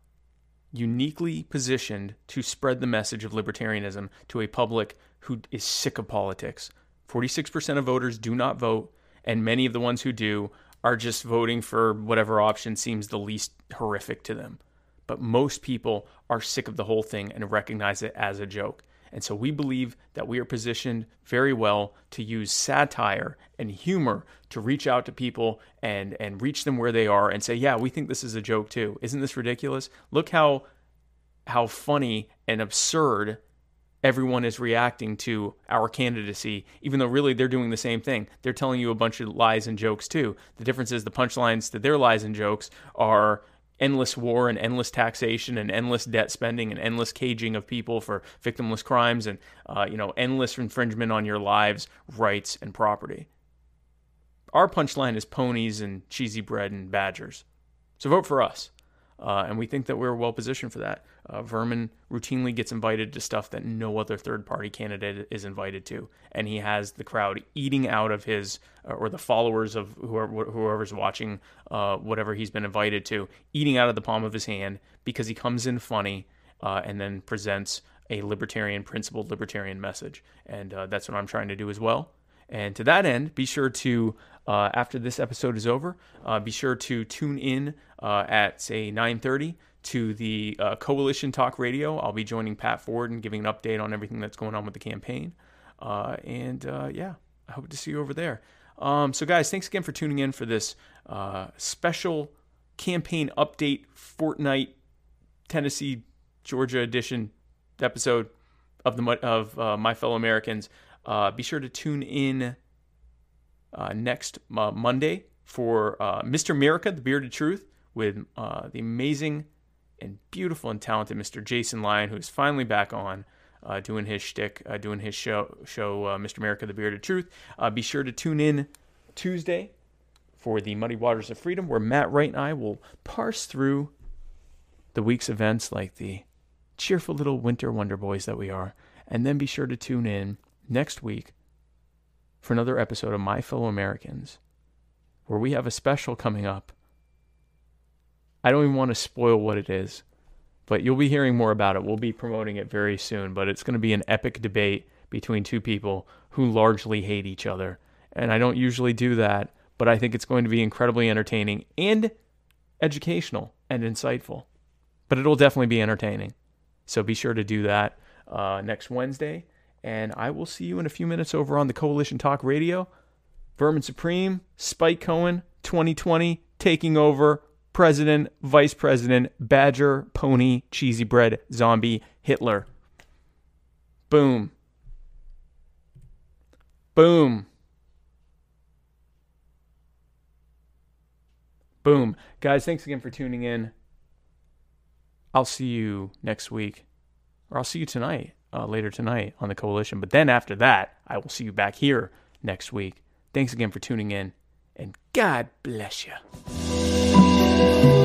S3: uniquely positioned to spread the message of libertarianism to a public who is sick of politics. 46% of voters do not vote, and many of the ones who do are just voting for whatever option seems the least horrific to them. But most people are sick of the whole thing and recognize it as a joke. And so we believe that we are positioned very well to use satire and humor to reach out to people and and reach them where they are and say, "Yeah, we think this is a joke too. Isn't this ridiculous? Look how how funny and absurd everyone is reacting to our candidacy, even though really they're doing the same thing. They're telling you a bunch of lies and jokes too. The difference is the punchlines to their lies and jokes are endless war and endless taxation and endless debt spending and endless caging of people for victimless crimes and uh, you know endless infringement on your lives, rights, and property. Our punchline is ponies and cheesy bread and badgers. So vote for us. Uh, and we think that we're well positioned for that. Uh, Vermin routinely gets invited to stuff that no other third party candidate is invited to, and he has the crowd eating out of his uh, or the followers of whoever, whoever's watching uh, whatever he's been invited to, eating out of the palm of his hand because he comes in funny uh, and then presents a libertarian principled libertarian message, and uh, that's what I'm trying to do as well. And to that end, be sure to, after this episode is over, be sure to tune in at say 9:30 to the uh, Coalition Talk Radio. I'll be joining Pat Ford and giving an update on everything that's going on with the campaign. Uh, and uh, yeah, I hope to see you over there. Um, so, guys, thanks again for tuning in for this special campaign update fortnight Tennessee Georgia edition episode of the of my fellow Americans. Uh, be sure to tune in uh, next uh, Monday for uh, Mr. America, The Bearded Truth, with uh, the amazing and beautiful and talented Mr. Jason Lyon, who is finally back on. Uh, doing his shtick, uh, doing his show, show uh, Mr. America: The Bearded Truth. Uh, be sure to tune in Tuesday for the Muddy Waters of Freedom, where Matt Wright and I will parse through the week's events like the cheerful little winter wonder boys that we are. And then be sure to tune in next week for another episode of My Fellow Americans, where we have a special coming up. I don't even want to spoil what it is, but you'll be hearing more about it. We'll be promoting it very soon, but it's going to be an epic debate between two people who largely hate each other. And I don't usually do that, but I think it's going to be incredibly entertaining and educational and insightful. But it'll definitely be entertaining. So be sure to do that uh, next Wednesday. And I will see you in a few minutes over on the Coalition Talk Radio. Vermin Supreme, Spike Cohen, 2020, taking over. President, Vice President, Badger, Pony, Cheesy Bread, Zombie, Hitler. Boom. Boom. Boom. Guys, thanks again for tuning in. I'll see you next week, or I'll see you tonight uh, later tonight on the coalition. But then after that, I will see you back here next week. Thanks again for tuning in, and God bless you. Thank you.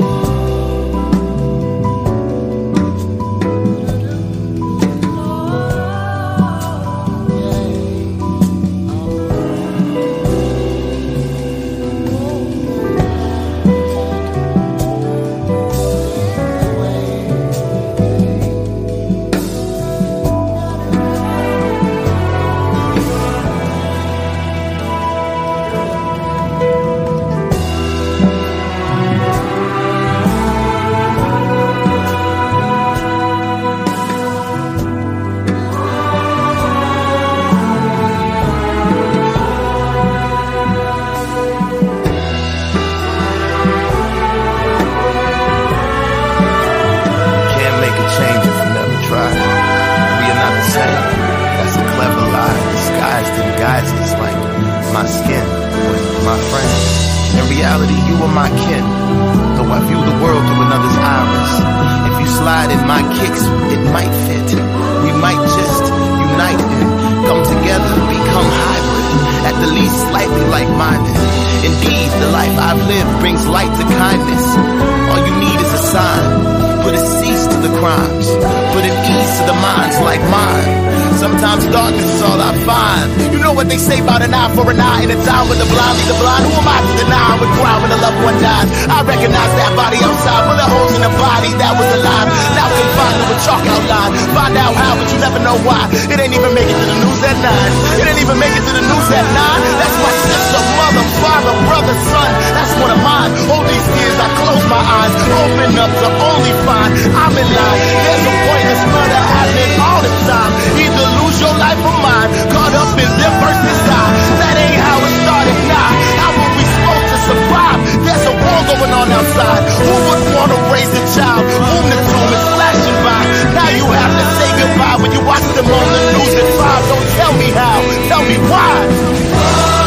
S11: Might fit. We might just unite and come together, become hybrid at the least slightly like-minded. Indeed, the life I've lived brings light to kindness. All you need is a sign. Put a cease to the crimes. Put an ease to the minds like mine. Sometimes darkness is all I find. You know what they say about an eye for an eye and a time with the blind lead the blind. Who am I to deny I would cry when a loved one dies? I recognize that body outside, full of holes in the body that was alive. Now confined to a chalk outline. Find out how, but you never know why. It ain't even make it to the news at nine. It ain't even make it to the news at nine. That's my sister, mother, father, brother, son. That's one of mine. All these years I close my eyes, open up to only fine. I'm in line. There's a pointless murder happening all the time. Either lose your life or mine. Caught up in their first desire. That ain't how it started. Nah, how will we smoke to survive? There's a war going on outside. Who would want to raise a child? Whom the tomb is flashing by. Now you have to say goodbye when you watch them on the news at five. Don't tell me how. Tell me why.